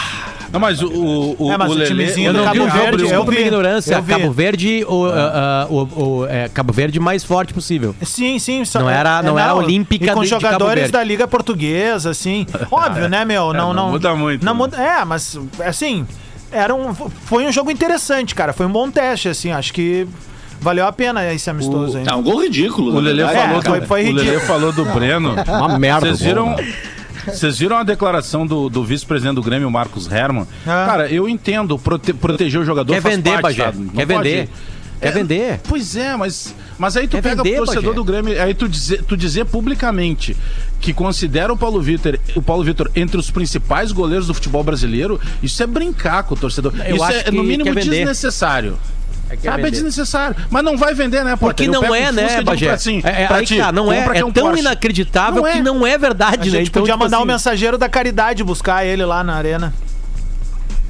Não, mas o, o, o, É, mas o Lelê- timezinho Eu do não vi Cabo o jogo, Verde, eu desculpa vi. minha ignorância. Eu vi. Cabo Verde, o, o, o, é, Cabo Verde mais forte possível. Sim, sim. só- Não era- não era olímpica E com de- de Cabo jogadores da Liga Portuguesa, assim. [laughs] Óbvio, né, meu? Não, É, não não, muda muito, Não né? muda, é, mas, assim, era um, foi um jogo interessante, cara. Foi um bom teste, assim. Acho que valeu a pena esse amistoso aí. É um gol ridículo. O Lelê falou, É, foi- do, foi o Lelê falou do Breno. Uma merda. Vocês viram? Vocês viram a declaração do, do vice-presidente do Grêmio, Marcos Herman? Ah. Cara, eu entendo, prote- proteger o jogador Quer faz vender, parte, Bagé. Quer pode- vender. Quer É, vender. Pois é, mas, mas aí tu Quer pega vender, o torcedor Bagé. do Grêmio, aí tu dizer, tu dizer publicamente que considera o Paulo Vitor, o Paulo Vitor entre os principais goleiros do futebol brasileiro, isso é brincar com o torcedor. Eu isso acho é que no mínimo quer vender. desnecessário. quer Sabe, é desnecessário. Mas não vai vender, né, Porque não é, né, Bagé? assim, é, é, pra aí ti, que tá, não é, que é um tão Porsche. inacreditável Não que é. não é verdade, A né? gente Então, podia tipo mandar o assim, mensageiro da caridade buscar ele lá na arena.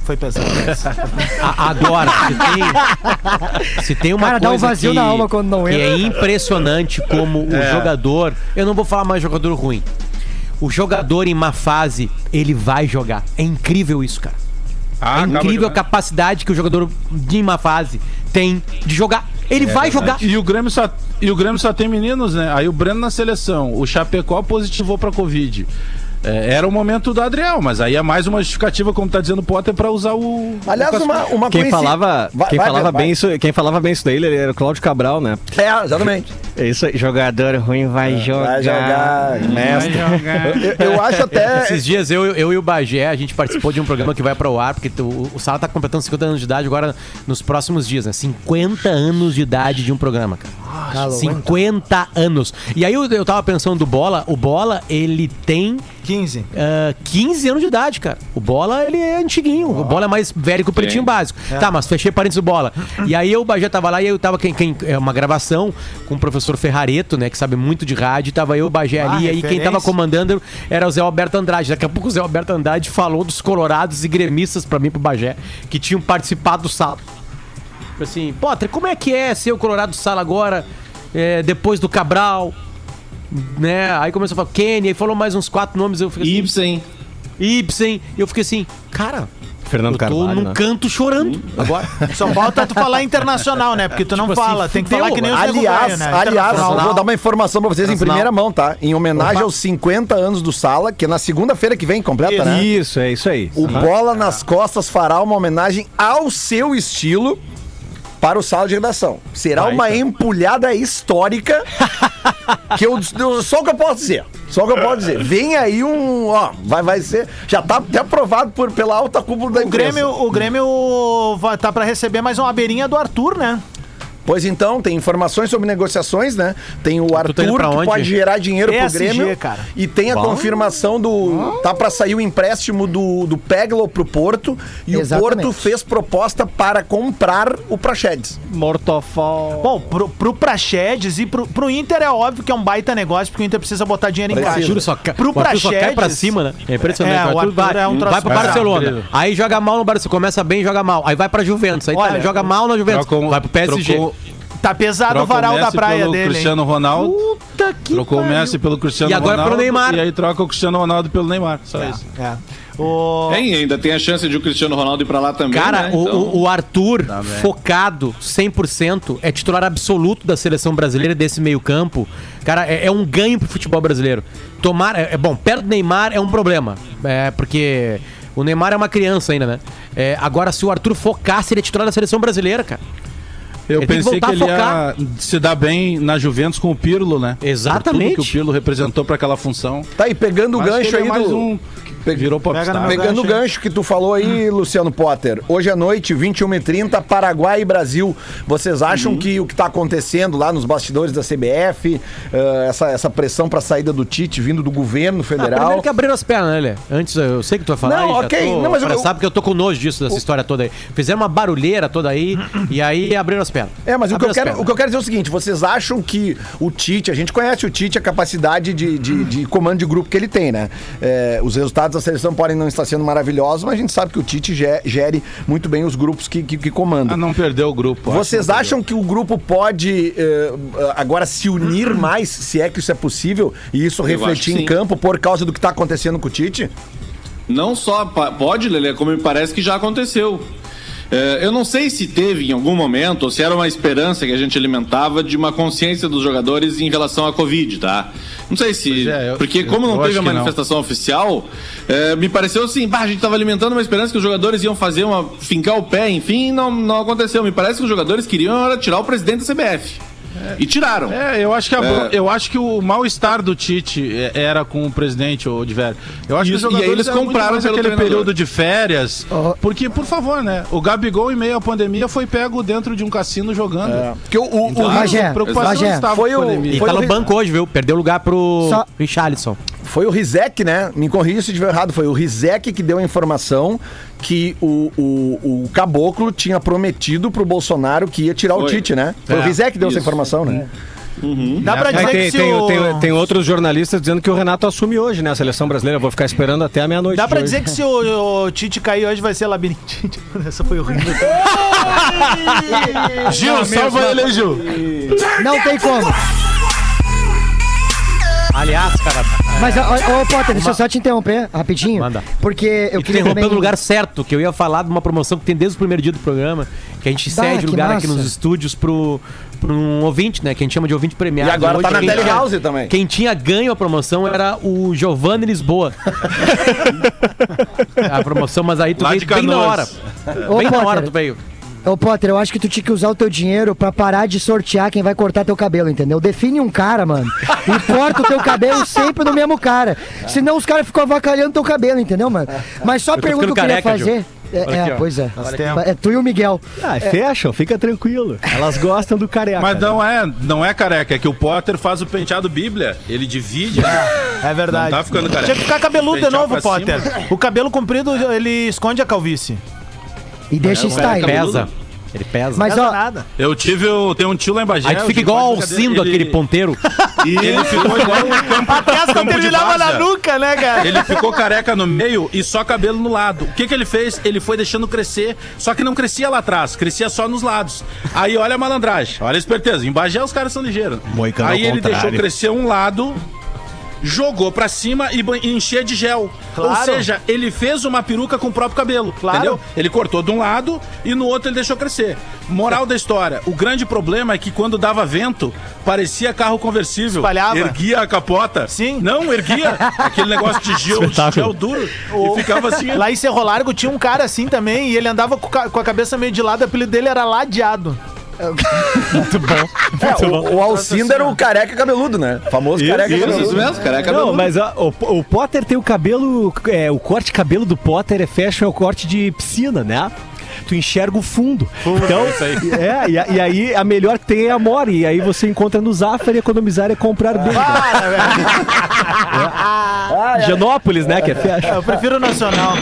Foi pesado. [laughs] Agora, se tem, se tem uma Cara, dá um coisa vazio que, na alma quando não que entra. é impressionante como o É. jogador, eu não vou falar mais jogador ruim. O jogador em má fase, ele vai jogar. É incrível isso, cara. Ah, é incrível a de- capacidade que o jogador de má fase tem de jogar. Ele vai jogar. E o Grêmio só e o Grêmio só tem meninos, né? Aí o Breno na seleção, o Chapecó positivou pra Covid. É, era o momento do Adriel, mas aí é mais uma justificativa, como tá dizendo o Potter, pra usar o. Aliás, o uma, uma Quem coinci- falava, Vai- quem vai, falava vai. bem isso, quem falava bem isso daí, ele era o Cláudio Cabral, né? É, exatamente. [laughs] É isso aí, jogador ruim vai jogar. Vai jogar, mestre. Eu, eu [laughs] acho até. Esses dias eu, eu e o Bagé, a gente participou de um programa que vai pro ar, porque tu- o Sala tá completando 50 anos de idade agora nos próximos dias, né? 50 anos de idade de um programa, cara. 50 anos. E aí eu, eu tava pensando do Bola, o Bola, ele tem 15. ah, 15 anos de idade, cara. O Bola, ele é antiguinho. O Bola é mais velho que o Pretinho Básico. Tá, mas fechei parênteses do Bola. E aí eu, o Bagé tava lá e eu tava quem, quem, é uma gravação com o professor Ferrareto, né, que sabe muito de rádio. Tava eu, o Bagé Ah, ali. E aí quem tava comandando era o Zé Alberto Andrade. Daqui a pouco o Zé Alberto Andrade falou dos colorados e gremistas pra mim, pro Bagé, que tinham participado do sala. Tipo assim, Potter, como é que é ser o Colorado Sala agora, é, depois do Cabral? Né? Aí começou a falar Kenny, aí falou mais uns quatro nomes. Eu fiquei assim, Ibsen. Ibsen. E eu fiquei assim, cara, Fernando eu tô Carvalho, num né? canto chorando agora. [laughs] Só falta tu falar internacional, né? Porque tu não Tipo assim, fala. Tem que fudeu, falar que nem os Aliás, né? aliás, vou dar uma informação pra vocês em primeira mão, tá? Em homenagem aos 50 anos do Sala, que é na segunda-feira que vem, completa, né? Isso, é isso aí. O Bola nas Costas fará uma homenagem ao seu estilo para o Sala de Redação. Será Vai, uma então. empulhada histórica que eu, eu- só o que eu posso dizer. Só o que eu posso dizer. Vem aí um, ó, vai, vai ser, já tá até aprovado por, pela alta cúpula da O imprensa. Grêmio, o Grêmio vai tá pra receber mais uma beirinha do Arthur, né? Pois então, tem informações sobre negociações, né? Tem o tá Arthur que pode gerar dinheiro PSG, pro Grêmio. cara. E tem a confirmação do. Tá pra sair o empréstimo do, do Peglo pro Porto. E Exatamente. o Porto fez proposta para comprar o Praxedes. Mortofol. Bom, pro, pro Praxedes e pro, pro Inter é óbvio que é um baita negócio, porque o Inter precisa botar dinheiro em caixa. Juro, só, ca... Pro o Arthur só cai pra Praxedes- cima, né? É impressionante. É, o Arthur vai, é um troço vai pro. Barcelona. Aí joga mal no Barcelona. Começa bem, joga mal. Aí vai pra Juventus. Aí tá, Olha, joga mal na Juventus. Trocou- vai pro PSG. trocou- Tá pesado o troca varal da Messi praia pelo dele, hein? Cristiano Ronaldo. Puta que Trocou o pariu. Messi pelo Cristiano E agora Ronaldo. pelo Neymar. E aí troca o Cristiano Ronaldo pelo Neymar. Só isso. É. O... Tem, ainda tem a chance de o Cristiano Ronaldo ir pra lá também. Cara, né? o, Então- o- o Arthur, Tá focado 100%, é titular absoluto da seleção brasileira desse meio-campo. Cara, é, é um ganho pro futebol brasileiro. Tomar. É, é bom, perto do Neymar é um problema. É, porque o Neymar é uma criança ainda, né? É, agora, se o Arthur focasse, ele é titular da seleção brasileira, cara. Eu Ele que pensei que, voltar ele ia se dar bem na Juventus com o Pirlo, né? Exatamente. Por tudo que o Pirlo representou pra aquela função. Tá aí, pegando o Mas gancho ele é aí mais do. um virou popstar. Pegando o gancho, que tu falou aí, Luciano Potter. Hoje à noite, 21h30, Paraguai e Brasil. Vocês acham que o que tá acontecendo lá nos bastidores da CBF, eh, essa, essa pressão pra saída do Tite vindo do governo Ah, federal. primeiro que abriram as pernas, né, Lê? Antes, eu sei que tu vai falar. Não, aí, ok. tô- Não, mas eu- sabe que eu tô com nojo disso, dessa história toda aí. Fizeram uma barulheira toda aí [clears throat] e aí abriram as pernas. É, mas o que, eu quero, pernas. o que eu quero dizer é o seguinte: vocês acham que o Tite, a gente conhece o Tite, a capacidade de, de, de comando de grupo que ele tem, né? É, os resultados da seleção podem não estar sendo maravilhosos, mas a gente sabe que o Tite ge- gere muito bem os grupos que, que, que comanda. Ah, não perdeu o grupo. Vocês acham que o grupo pode eh, agora se unir mais, se é que isso é possível, e isso acho refletir em sim. campo por causa do que está acontecendo com o Tite? Não só pode, Lelê, como me parece que já aconteceu. É, eu não sei se teve em algum momento, ou se era uma esperança que a gente alimentava de uma consciência dos jogadores em relação à Covid, tá? Não sei se. É, eu- porque, eu- como não eu teve a manifestação oficial, é, me pareceu assim, bah, a gente tava alimentando uma esperança que os jogadores iam fazer uma. fincar o pé, enfim, não, não aconteceu. Me parece que os jogadores queriam era tirar o presidente da CBF. E tiraram. É, eu acho que, a- É. eu acho que o mal-estar do Tite é- era com o presidente, o de velho. Eu acho Isso, que os e aí jogadores eles compraram aquele treinador. período de férias. Porque, por favor, né? O Gabigol, em meio à pandemia, foi pego dentro de um cassino jogando. Porque o, o, Então, o- a Bagé, preocupação Bagé, estava foi com a o- pandemia. E tá o no banco hoje, viu? Perdeu lugar pro Só- Richarlison. Foi o Rizek, né? Me corrija se estiver errado. Foi o Rizek que deu a informação que o, o, o Caboclo tinha prometido pro Bolsonaro que ia tirar o Foi. Tite, né? Foi É, o Rizek que deu essa informação, né? Dá pra É, dizer tem, que se tem- o... tem- tem outros jornalistas dizendo que o Renato assume hoje, né? A seleção brasileira. Eu vou ficar esperando até a meia-noite. Dá pra hoje. dizer que se o, o Tite cair hoje vai ser labirintite. [laughs] Essa foi horrível. Gil, salva ele, Gil. Não tem como. Aliás, cara, Mas, ô, Potter, deixa eu só te interromper rapidinho. Manda. Porque eu eu queria queria também... no lugar certo, que eu ia falar de uma promoção que tem desde o primeiro dia do programa, que a gente Bah, cede lugar aqui massa. nos estúdios pro, pro um ouvinte, né? Que a gente chama de ouvinte premiado. E agora tá na quem tinha- Telehouse também. Quem tinha ganho a promoção era o Giovanni Lisboa. [laughs] a promoção, mas aí tu Lá veio bem na hora. Ô, Bem na hora tu veio. Ô, Potter, eu acho que tu tinha que usar o teu dinheiro pra parar de sortear quem vai cortar teu cabelo, entendeu? Define um cara, mano, e corta o teu cabelo sempre no mesmo cara. Senão os caras ficam avacalhando teu cabelo, entendeu, mano? Mas só a pergunta que eu queria careca, fazer... É, Olha é, aqui, ó. pois é. É tu e o Miguel. Ah, fecham, fica tranquilo. Elas gostam do careca. Mas não é, não é careca, é que o Potter faz o penteado Bíblia. Ele divide. É verdade. Não tá ficando careca. Tinha que ficar cabeludo de Pentear novo, pra Potter. cima. O cabelo comprido, ele esconde a calvície. E deixa Ele style. pesa. Ele pesa. Mas, ó, nada. Eu tive, o- tem um tio lá em Bagé. Aí tu fica igual ao Alcindo, ele- aquele ponteiro. [laughs] E ele ficou igual um campo, A testa campo terminava na nuca, né, cara? Ele ficou careca no meio e só cabelo no lado. O que, que ele fez? Ele foi deixando crescer, só que não crescia lá atrás, crescia só nos lados. Aí olha a malandragem, olha a esperteza. Em Bagé os caras são ligeiros. Moicano Aí ele contrário. deixou crescer um lado, jogou pra cima e encher de gel. Claro. Ou seja, ele fez uma peruca com o próprio cabelo. Claro. Entendeu? Ele cortou de um lado e no outro ele deixou crescer. Moral da história: o grande problema é que quando dava vento, parecia carro conversível. Espalhava. Erguia a capota. Sim. Não, erguia. [laughs] Aquele negócio de gel, de gel duro. E ficava assim. [laughs] Lá em Cerro Largo tinha um cara assim também, e ele andava com a cabeça meio de lado, o apelido dele era ladeado. É, o, o Alcindo era o careca cabeludo, né? Famoso careca Isso, cabeludo. isso mesmo, careca Não, cabeludo. mas ó, o, o Potter tem o cabelo. É, o corte de cabelo do Potter é fashion, é o corte de piscina, né? Tu enxerga o fundo. Então, [laughs] é, e, a- e aí a melhor que tem é a Mori. E aí você encontra no Zafari economizar e comprar bem. [laughs] É. Genópolis, né? Que é fecha. Eu prefiro o Nacional.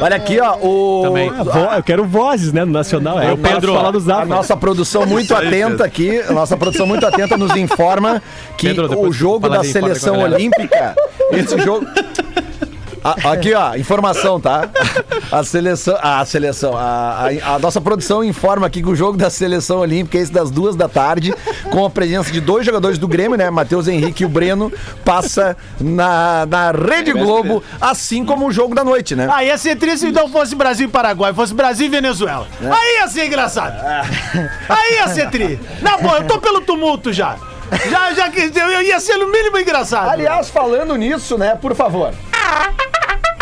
Olha aqui, ó, o... Também. Ah, vo- eu quero vozes, né? No Nacional. É, eu Pedro, falar do A Zafari. nossa produção muito atenta aqui, a nossa produção muito atenta nos informa que Pedro, o jogo da seleção a olímpica, esse jogo A- aqui, ó, informação, tá? A seleção, a seleção, a, a- a nossa produção informa aqui que o jogo da seleção olímpica é esse das duas da tarde, com a presença de dois jogadores do Grêmio, né? Matheus Henrique e o Breno, passa na, na Rede Globo, assim como o jogo da noite, né? Ah, ia ser triste se não fosse Brasil e Paraguai, fosse Brasil e Venezuela. Aí ia ser engraçado. Aí ia ser tri. Na boa, eu tô pelo tumulto já. Já, já que eu, eu ia ser no mínimo engraçado. Aliás, falando nisso, né, por favor.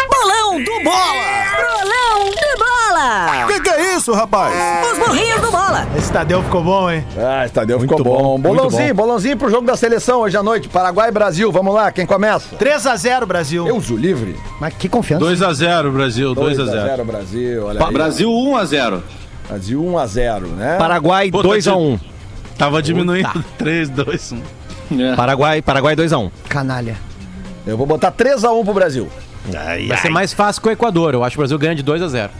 Bolão do Bola! Bolão do Bola! Que que é isso, rapaz? Os burrinhos do Bola! Esse Tadeu ficou bom, hein? Ah, Tadeu Muito ficou bom. bom, Bolãozinho, bolãozinho pro jogo da seleção hoje à noite. Paraguai e Brasil. Vamos lá, quem começa? 3x0 Brasil. Eu uso livre. Mas que confiança. 2x0 Brasil, 2x0. Brasil, olha Pa- aí. Brasil 1 a 0 Brasil 1x0, né? Paraguai Pô, tá 2x1. Tava diminuindo 3, 2, 1. É. Paraguai, Paraguai 2x1. Canalha. Eu vou botar 3x1 pro Brasil. Vai ser mais fácil que o Equador. Eu acho que o Brasil ganha de 2 a 0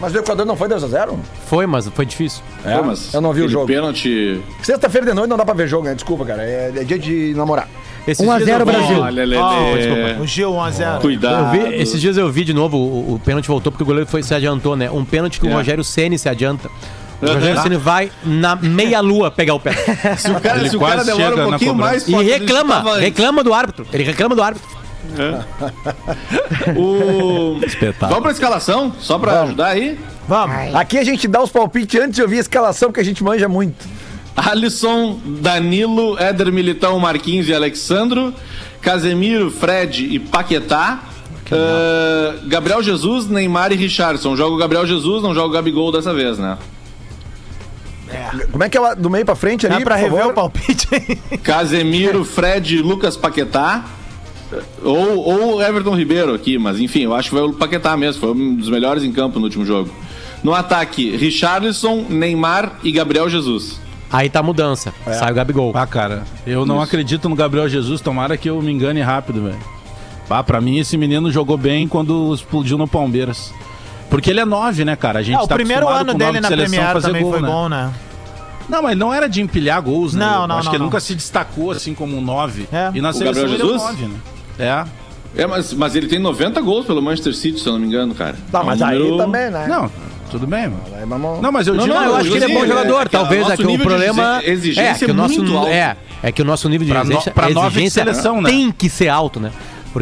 Mas o Equador não foi 2x0? Foi, mas foi difícil. É, Pô, mas eu não vi o jogo. Pênalti. Sexta-feira de noite não dá pra ver jogo, né? Desculpa, cara. É, é dia de namorar. Esses 1 a dias 0 eu vi- Brasil. Olha, Lelê. Ó, desculpa. O Gil 1x0. Eu Cuidado. vi- esses dias eu vi de novo, o, o pênalti voltou porque o goleiro foi, se adiantou, né? Um pênalti que o É. Rogério Ceni se adianta. O. Rogério Ceni vai na meia-lua pegar o pé. [laughs] Se o cara, Ele se o cara demora chega um pouquinho mais... E pode- reclama, reclama do árbitro. Ele reclama do árbitro. [laughs] O... Vamos pra escalação? Só pra ajudar aí? Vamos. Aqui a gente dá os palpites antes de ouvir a escalação, porque a gente manja muito. Alisson, Danilo, Éder Militão, Marquinhos e Alexandro, Casemiro, Fred e Paquetá. Ah, Gabriel Jesus, Neymar e Richardson. Joga o Gabriel Jesus, não joga o Gabigol dessa vez, né? Como é que é lá do meio pra frente ali, Dá pra por rever favor? o palpite aí? [laughs] Casemiro, Fred e Lucas Paquetá. Ou, ou Everton Ribeiro aqui, mas enfim, eu acho que foi o Paquetá mesmo. Foi um dos melhores em campo no último jogo. No ataque, Richarlison, Neymar e Gabriel Jesus. Aí tá a mudança. Sai o Gabigol. Ah, cara, eu não Isso. acredito no Gabriel Jesus, tomara que eu me engane rápido, velho. Ah, pra mim esse menino jogou bem quando explodiu no Palmeiras. Porque ele é nove, né, cara? A gente Ah, o tá primeiro acostumado ano com dele na Premier fazer também gol, foi né? bom, né? Não, mas não era de empilhar gols, né? Não, Eu não, Acho não, que ele nunca se destacou assim como um nove. É. E na O seleção Gabriel ele é Jesus? nove, né? É. É, mas, mas ele tem 90 gols pelo Manchester City, se eu não me engano, cara. Tá, É um mas aí número- também, né? Não, tudo bem, mano. Aí. Não, mas eu Não, digo... não, eu acho que ele é bom Inclusive, jogador. é que Talvez é que o problema exigência é que o nosso é é é que o nosso nível de Pra no- exigência, pra exigência seleção, né? tem que ser alto, né?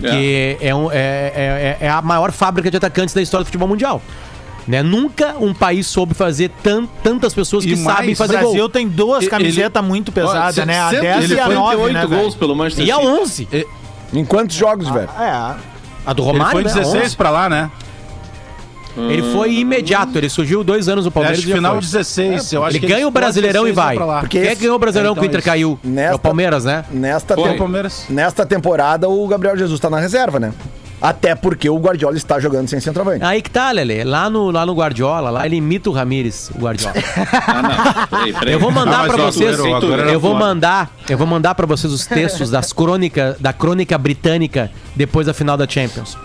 Porque é. um- é- é- é a maior fábrica de atacantes da história do futebol mundial. Né? Nunca um país soube fazer tan- tantas pessoas que E sabem mais, O fazer Brasil gol. tem duas Ele- camisetas muito pesadas, né? A 10 e a 158 9, né, gols velho? pelo Manchester E a City. 11. Em quantos jogos, velho? É. A do Ele Romário, foi né? 16 11. pra lá, né? Ele foi imediato. Ele surgiu dois anos no Palmeiras Acho final foi. 16. Eu acho Ele que ganha o Brasileirão e 16 vai. Porque Quem é esse- que ganhou o Brasileirão Então, que o Inter isso. caiu? É Nesta- o Palmeiras, né? Nesta, Foi. tem- Palmeiras. Nesta temporada, o Gabriel Jesus tá na reserva, né? Até porque o Guardiola está jogando sem centroavante. Aí que tá, Lele. Lá no, lá no Guardiola, lá ele imita o Ramires, o Guardiola. [laughs] Ah, não. Peraí, peraí. Eu vou mandar Ah, o vocês. Era Eu vou mandar, eu vou mandar para vocês os textos das crônicas da crônica britânica depois da final da Champions.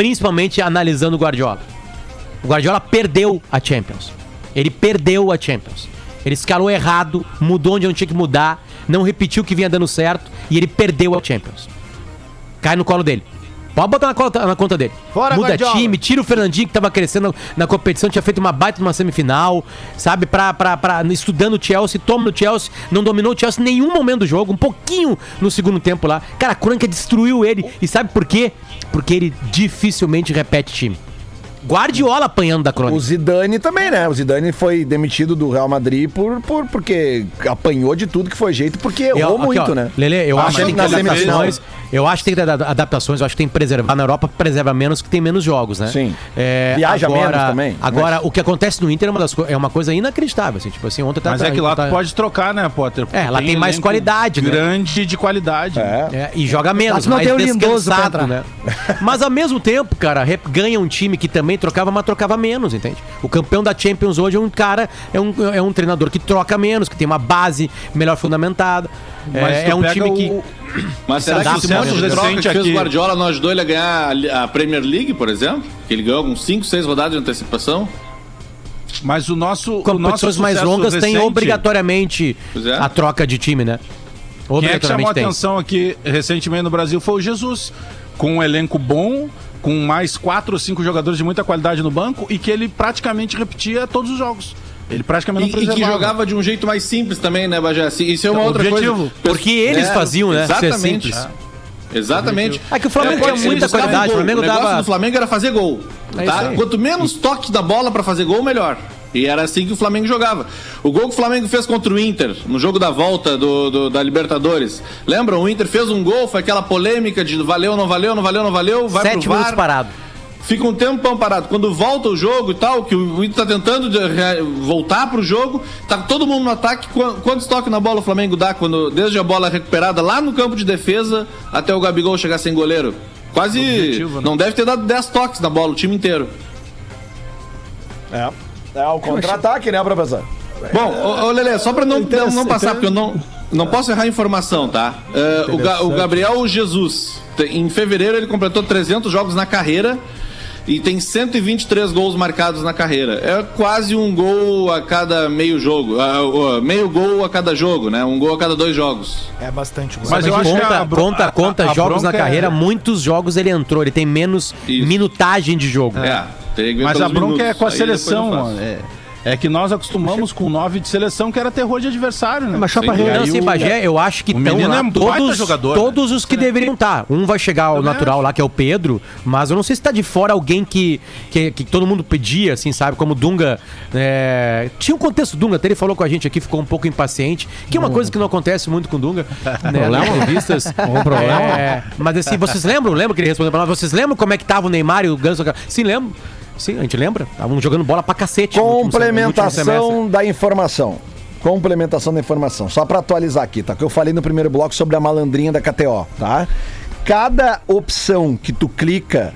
Principalmente analisando o Guardiola. O Guardiola perdeu a Champions. Ele perdeu a Champions. Ele escalou errado, mudou onde não tinha que mudar, não repetiu o que vinha dando certo e ele perdeu a Champions. Cai no colo dele. Pode botar na conta, na conta dele. Fora, Muda Guardiola. time, tira o Fernandinho que tava crescendo na competição, tinha feito uma baita numa semifinal, sabe? Pra, pra, pra, estudando o Chelsea, toma no Chelsea, não dominou o Chelsea em nenhum momento do jogo, um pouquinho no segundo tempo lá. Cara, a destruiu ele. E sabe por quê? Porque ele dificilmente repete time. Guardiola apanhando da Crônica. O Zidane também, né? O Zidane foi demitido do Real Madrid por, por, porque apanhou de tudo que foi jeito, porque errou Eu- aqui, muito, ó, né? Lele, eu Ah, acho que mas tem que ter adaptações. Eu acho que tem que ter ada- adaptações, eu acho que tem que preservar. Na Europa preserva menos, que tem menos jogos, né? Sim. É, Viaja agora, menos também, Agora, o que acontece no Inter é uma, das é uma coisa inacreditável. Assim, tipo assim, ontem tá- Mas tá- é que lá tá- tu pode trocar, né, Potter? É, lá tem mais elenco qualidade, né? Grande de qualidade. É. É, e joga menos, Mas não mais tem o descansado, né? Mas ao mesmo tempo, cara, ganha um time que também também trocava, mas trocava menos, entende? O campeão da Champions hoje é um cara, é um, é um treinador que troca menos, que tem uma base melhor fundamentada. Mas É, é um time que. o- Mas será que esse sucesso recente que fez aqui. o Guardiola não ajudou ele a ganhar a Premier League, por exemplo? Que ele ganhou com 5, 6 rodadas de antecipação? Mas o nosso. o nosso Competições mais sucesso longas tem recente- obrigatoriamente Pois é. a troca de time, né? Quem é que chamou a Obrigatoriamente tem. atenção aqui recentemente no Brasil foi o Jesus, com um elenco bom, com mais quatro ou cinco jogadores de muita qualidade no banco e que ele praticamente repetia todos os jogos. Ele praticamente E, não e que preservava. jogava de um jeito mais simples também, né, Bajé? Isso é uma outra Objetivo. coisa. Porque eles faziam, né? Ser Exatamente. simples. Exatamente. É que o Flamengo tinha eles muita qualidade, gol. o Flamengo o negócio dava- do Flamengo era fazer gol. É isso tá? Quanto menos toque da bola pra fazer gol, melhor. E era assim que o Flamengo jogava. O gol que o Flamengo fez contra o Inter, no jogo da volta do, do- da Libertadores. Lembram? O Inter fez um gol, foi aquela polêmica de valeu, não valeu, não valeu, não valeu, vai Sete pro VAR. minutos parado. Fica um tempão parado. Quando volta o jogo e tal, que o Inter tá tentando de- re- voltar pro jogo, tá todo mundo no ataque. Qu- Quantos toques na bola o Flamengo dá quando desde a bola recuperada lá no campo de defesa até o Gabigol chegar sem goleiro? Quase Objetivo, né? não deve ter dado 10 toques na bola o time inteiro. É. É o contra-ataque, né, professor? Bom, ô, ô Lelê, só pra não, não, não passar, porque eu não, não posso errar a informação, tá? É, o, Ga- o Gabriel Jesus, em fevereiro ele completou 300 jogos na carreira e tem 123 gols marcados na carreira. É quase um gol a cada meio jogo, ó, meio gol a cada jogo, né? Um gol a cada dois jogos. É bastante gol. Mas eu acho que conta, a conta, a- conta a jogos na é- carreira, muitos jogos ele entrou, ele tem menos Isso. minutagem de jogo. É, Mas a bronca minutos. é com a Aí seleção, mano. É, é que nós acostumamos com nove de seleção, que era terror de adversário, né? Mas Chapa Sim. Rei- Não, aí sem o- Bagé, eu acho que estão menino lá é um todos, jogador, né? todos os que deveriam estar. Um vai chegar ao Também natural acho. lá, que é o Pedro, mas eu não sei se tá de fora alguém que, que, que todo mundo pedia, assim, sabe? Como o Dunga. é, Tinha um contexto Dunga, até ele falou com a gente aqui, ficou um pouco impaciente, que é uma coisa que não acontece muito com o Dunga, [laughs] né? Nas entrevistas. [laughs] Algum problema? É, mas assim, vocês lembram? Lembram que ele respondeu pra nós? Vocês lembram como é que tava o Neymar e o Ganso? Sim, lembro. Sim, a gente lembra. Estavam jogando bola pra cacete. Complementação da informação. Complementação da informação. Só pra atualizar aqui, tá? Que eu falei no primeiro bloco sobre a malandrinha da KTO, tá? Cada opção que tu clica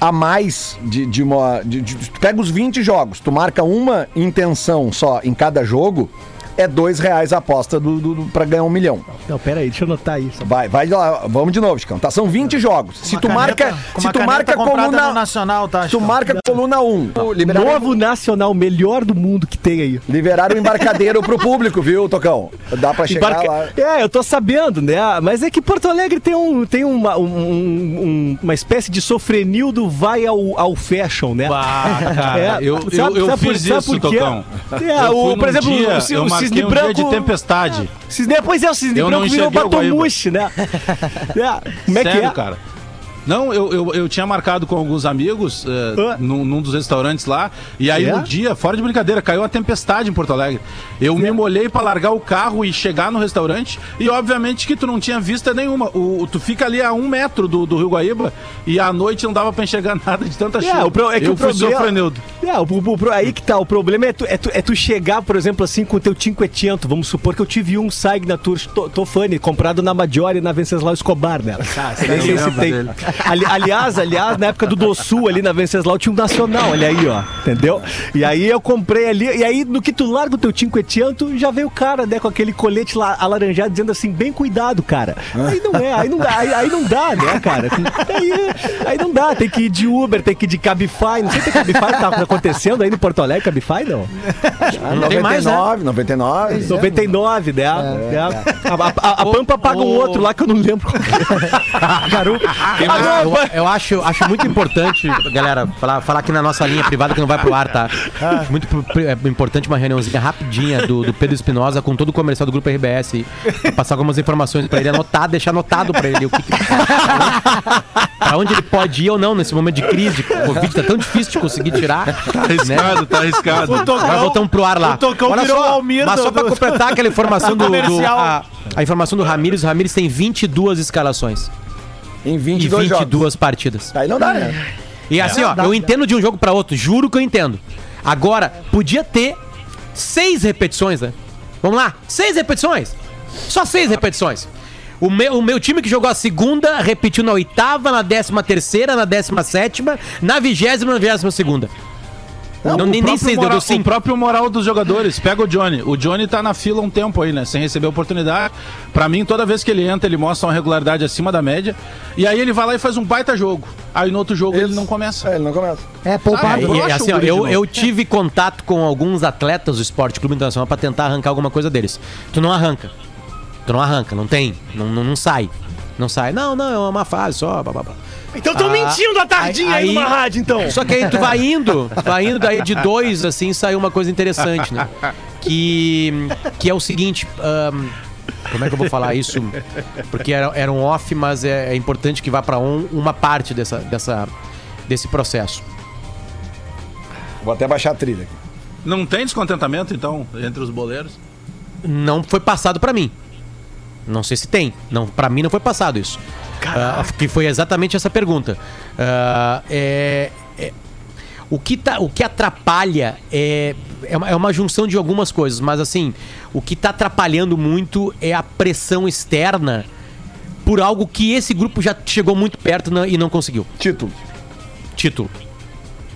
a mais de, de uma. de- de- tu pega os 20 jogos, tu marca uma intenção só em cada jogo, é dois reais a aposta do, do, do- pra ganhar um milhão. Não, pera aí, deixa eu anotar isso. Vai, vai lá, vamos de novo, Chicão. Tá? São 20 jogos. Se tu marca. Se tu marca coluna. Nacional, tá, Tu Chicão? marca coluna 1. Liberaram, Novo Nacional, melhor do mundo que tem aí. liberaram o embarcadeiro pro público, viu, Tocão? Dá pra chegar Embarca- lá. É, eu tô sabendo, né? Mas é que Porto Alegre tem, um, tem uma, um- um- uma espécie de sofrenil do vai ao, ao fashion, né? Bah, cara, [laughs] É, eu, sabe- eu, eu sabe por- fiz sabe isso? Tocão. É, Eu o- fui por exemplo, dia, o o cisne um branco- dia de tempestade. Cisne, pois é, o cisne Eu branco virou batomushi, né? [laughs] É, como é que Sério, é? cara. Não, eu, eu, eu tinha marcado com alguns amigos Ah. num, num dos restaurantes lá. E aí, É? no dia, fora de brincadeira, caiu uma tempestade em Porto Alegre. Eu me molhei pra largar o carro e chegar no restaurante. E, obviamente, que tu não tinha vista nenhuma. O, tu fica ali a um metro do, do Rio Guaíba e à noite não dava pra enxergar [laughs] nada de tanta chuva. É, o pro- é que eu o fui problema-. É, o, o- o- aí que tá, o problema é tu, é, tu, é tu chegar, por exemplo, assim, com o teu Cinquecento, vamos supor que eu tive um Signature to- Tofani, comprado na Maggiore na Venceslau Escobar, né? [laughs] Nem sei se tem. Ali- aliás, aliás, na época do Dossul ali na Venceslau tinha um Nacional, olha aí, ó, entendeu? E aí eu comprei ali, e aí no que tu larga o teu Cinquecento, já veio o cara, né, com aquele colete lá, alaranjado, dizendo assim, bem cuidado, cara. Aí não é, aí não dá, aí, aí não dá, né, cara? Aí, aí não dá, tem que ir de Uber, tem que ir de Cabify, não sei se tem Cabify que tá acontecendo aí no Porto Alegre, Cabify não. Tem mais, né? 99, 99. 99, né? É. A, a- a- a Pampa paga um outro lá que eu não lembro. Garupa. Ah, Eu, eu acho, acho muito importante, galera, falar, falar aqui na nossa linha privada que não vai pro ar, tá? Acho muito é, importante uma reuniãozinha rapidinha do, do Pedro Espinosa com todo o comercial do Grupo RBS passar algumas informações pra ele, anotar, deixar anotado pra ele o que, que pra onde ele pode ir ou não nesse momento de crise, de Covid, tá tão difícil de conseguir tirar. Tá arriscado, tá arriscado. O Tocão- Agora voltamos pro ar lá. o Tocão virou o Almir mas só pra do- completar aquela informação do, do- a, a informação do Ramires, o Ramires tem 22 escalações Em e 22 jogos. 22 partidas. Aí não dá, né? E assim, ó, eu entendo de um jogo pra outro, juro que eu entendo. Agora, podia ter seis repetições, né? Vamos lá, seis repetições. Só seis repetições. O meu, o meu time que jogou a segunda repetiu na oitava, na décima terceira, na décima sétima, na vigésima na vigésima segunda. Não, nem, nem próprio sei, deu moral, deu o cinco. próprio moral dos jogadores. Pega o Johnny. O Johnny tá na fila um tempo aí, né? Sem receber oportunidade. Pra mim, toda vez que ele entra, ele mostra uma regularidade acima da média. E aí ele vai lá e faz um baita jogo. Aí no outro jogo ele não começa. É, ele não começa. É, poupado. E, Broxa assim, o ó, eu, eu tive contato com alguns atletas do Esporte Clube Internacional pra tentar arrancar alguma coisa deles. Tu não arranca. Tu não arranca, não tem. Não, não, não sai. Não sai. Não, não, é uma fase só. Blá, blá, blá. Então estão Ah, mentindo à tardinha aí, aí- numa rádio, então. Só que aí tu vai indo, vai indo daí de [laughs] dois, assim, saiu uma coisa interessante, né? Que, que é o seguinte. ahn, como é que eu vou falar isso? Porque era, era um off, mas é, é importante que vá pra um, uma parte dessa, dessa, desse processo. Vou até baixar a trilha aqui. Não tem descontentamento, então, entre os boleiros? Não foi passado pra mim. Não sei se tem. Não, para mim não foi passado isso. Ah, que foi exatamente essa pergunta. Ah, é, é- o, que tá, o que atrapalha é, é, uma, é uma junção de algumas coisas, mas assim, o que tá atrapalhando muito é a pressão externa por algo que esse grupo já chegou muito perto na- e não conseguiu Título. título.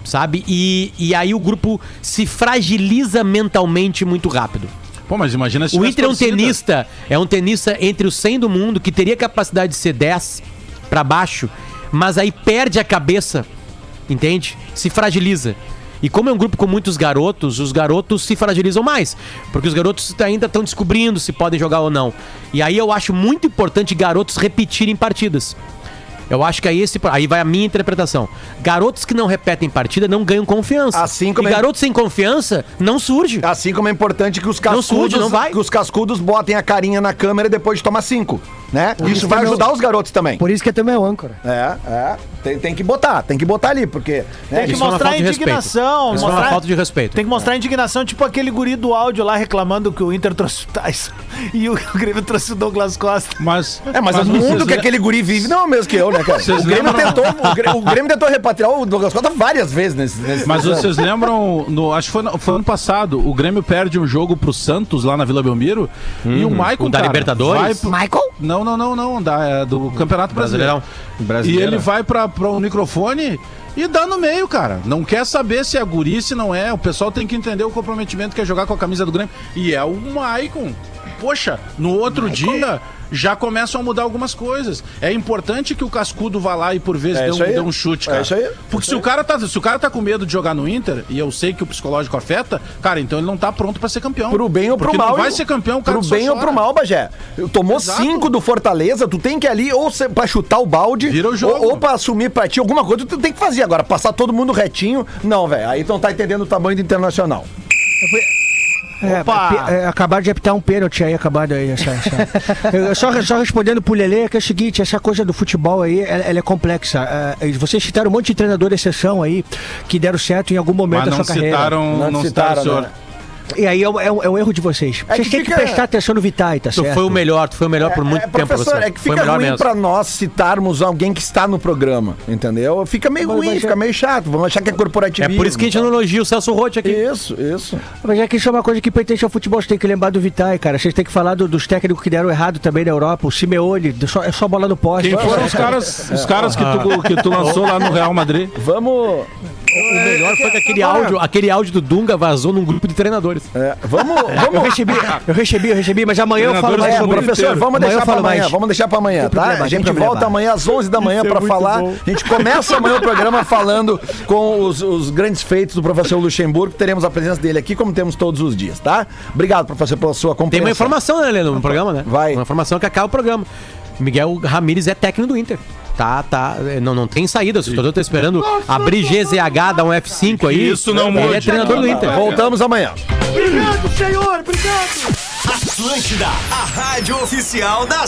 Sabe? E, e aí o grupo se fragiliza mentalmente muito rápido. Pô, mas imagina se O Inter é um torcida. tenista, é um tenista entre os 100 do mundo que teria capacidade de ser 10 pra baixo, mas aí perde a cabeça, entende? Se fragiliza. E como é um grupo com muitos garotos, os garotos se fragilizam mais, porque os garotos ainda estão descobrindo se podem jogar ou não. E aí eu acho muito importante garotos repetirem partidas. Eu acho que aí esse aí vai a minha interpretação. Garotos que não repetem partida não ganham confiança. Assim como e é- garotos sem confiança não surge. Assim como é importante que os Não cascudos, surge, não vai. que os cascudos botem a carinha na câmera depois de tomar cinco, né? isso Isso vai é meu- ajudar os garotos também. Por isso que é teu meu âncora. É, é. Tem, tem que botar, tem que botar ali, porque. né, Tem que Isso é uma mostrar falta de respeito. indignação. Isso é uma mostrar- falta de respeito. Tem que mostrar indignação, tipo aquele guri do áudio lá reclamando que o Inter trouxe o Tyson [laughs] e o Grêmio trouxe o Douglas Costa. Mas, É, mas, o vocês mundo que le- aquele guri vive não é o mesmo que eu, né, cara? Vocês O Grêmio, lembram- tentou, o, Grêmio, o Grêmio tentou repatriar o Douglas Costa várias vezes nesse. nesse Mas ano. vocês lembram, no, acho que foi, no- foi ano passado, o Grêmio perde um jogo pro Santos lá na Vila Belmiro e o Maicon, O da cara, Libertadores? vai pro- Michael? Não, não, não, não, da, é do Campeonato Brasileiro. Brasileirão. E ele vai pra, pra um microfone e dá no meio, cara. Não quer saber se é guri, se não é. O pessoal tem que entender o comprometimento que é jogar com a camisa do Grêmio. E é o Maicon. Poxa, no outro dia já começam a mudar algumas coisas. É importante que o Cascudo vá lá e por vezes É dê, um, isso aí. dê um chute, É cara. isso aí. Porque se, o cara tá, se o cara tá com medo de jogar no Inter, e eu sei que o psicológico afeta, cara, então ele não tá pronto pra ser campeão. Pro bem ou pro Porque mal. Não vai eu- ser campeão, o cara Pro bem ou chora. pro mal, Bagé. Tomou Exato. cinco do Fortaleza, tu tem que ir ali ou pra chutar o balde, Vira o jogo. Ou, ou pra assumir pra ti alguma coisa, tu tem que fazer. Agora, passar todo mundo retinho, não, velho. Aí tu não tá entendendo o tamanho do internacional. É, Opa! Pe- é, acabaram de apitar um pênalti aí, acabado aí. Essa, essa. [laughs] Eu- só, só respondendo pro Lelê, que é o seguinte, essa coisa do futebol aí, ela, ela é complexa. É, vocês citaram um monte de treinador exceção aí, que deram certo em algum momento Mas da não sua carreira. citaram, Não não, citaram, citaram, o senhor. né? E aí é um, é um- é um erro de vocês. É Vocês que têm que fica- prestar atenção no Vitae, tá Tu certo? foi o melhor, tu foi o melhor por muito é, tempo, professor, professor. é que foi o fica melhor ruim mesmo. pra nós citarmos alguém que está no programa, entendeu? Fica meio Mas- ruim, mas fica é- meio chato. Vamos achar que é É corporativismo. por isso que a gente não elogia o Celso Rotti aqui. Isso, isso. Mas é que isso é uma coisa que pertence ao futebol. Você tem que lembrar do Vitae, cara. Vocês têm que falar do- dos técnicos que deram errado também na Europa. O Simeone, só- é só bola no poste. Quem foram os caras, os caras que, tu, que tu lançou lá no Real Madrid? Vamos. O melhor foi que aquele áudio, aquele áudio do Dunga vazou num grupo de treinadores. É, vamos. [laughs] Eu vamos recebi, eu recebi, eu recebi, mas amanhã eu falo mais É, professor, vamos eu deixar pra falo amanhã, mais. vamos deixar pra amanhã, Tem tá? problema, a tem gente volta amanhã às 11 da manhã pra falar. A gente começa amanhã o programa falando com os, os grandes feitos do professor Luxemburgo. Teremos a presença dele aqui, como temos todos os dias, tá? Obrigado, professor, pela sua Tem compreensão. uma informação, né, Leno, no programa, né? Vai. Uma informação que acaba o programa. Miguel Ramírez é técnico do Inter. Tá, tá. Não, não tem saída. O torcedor tá esperando abrir GZH, dar um F5 aí. Isso não Ele é treinador do Inter. Voltamos amanhã. Obrigado, senhor, obrigado. Atlântida, a rádio oficial das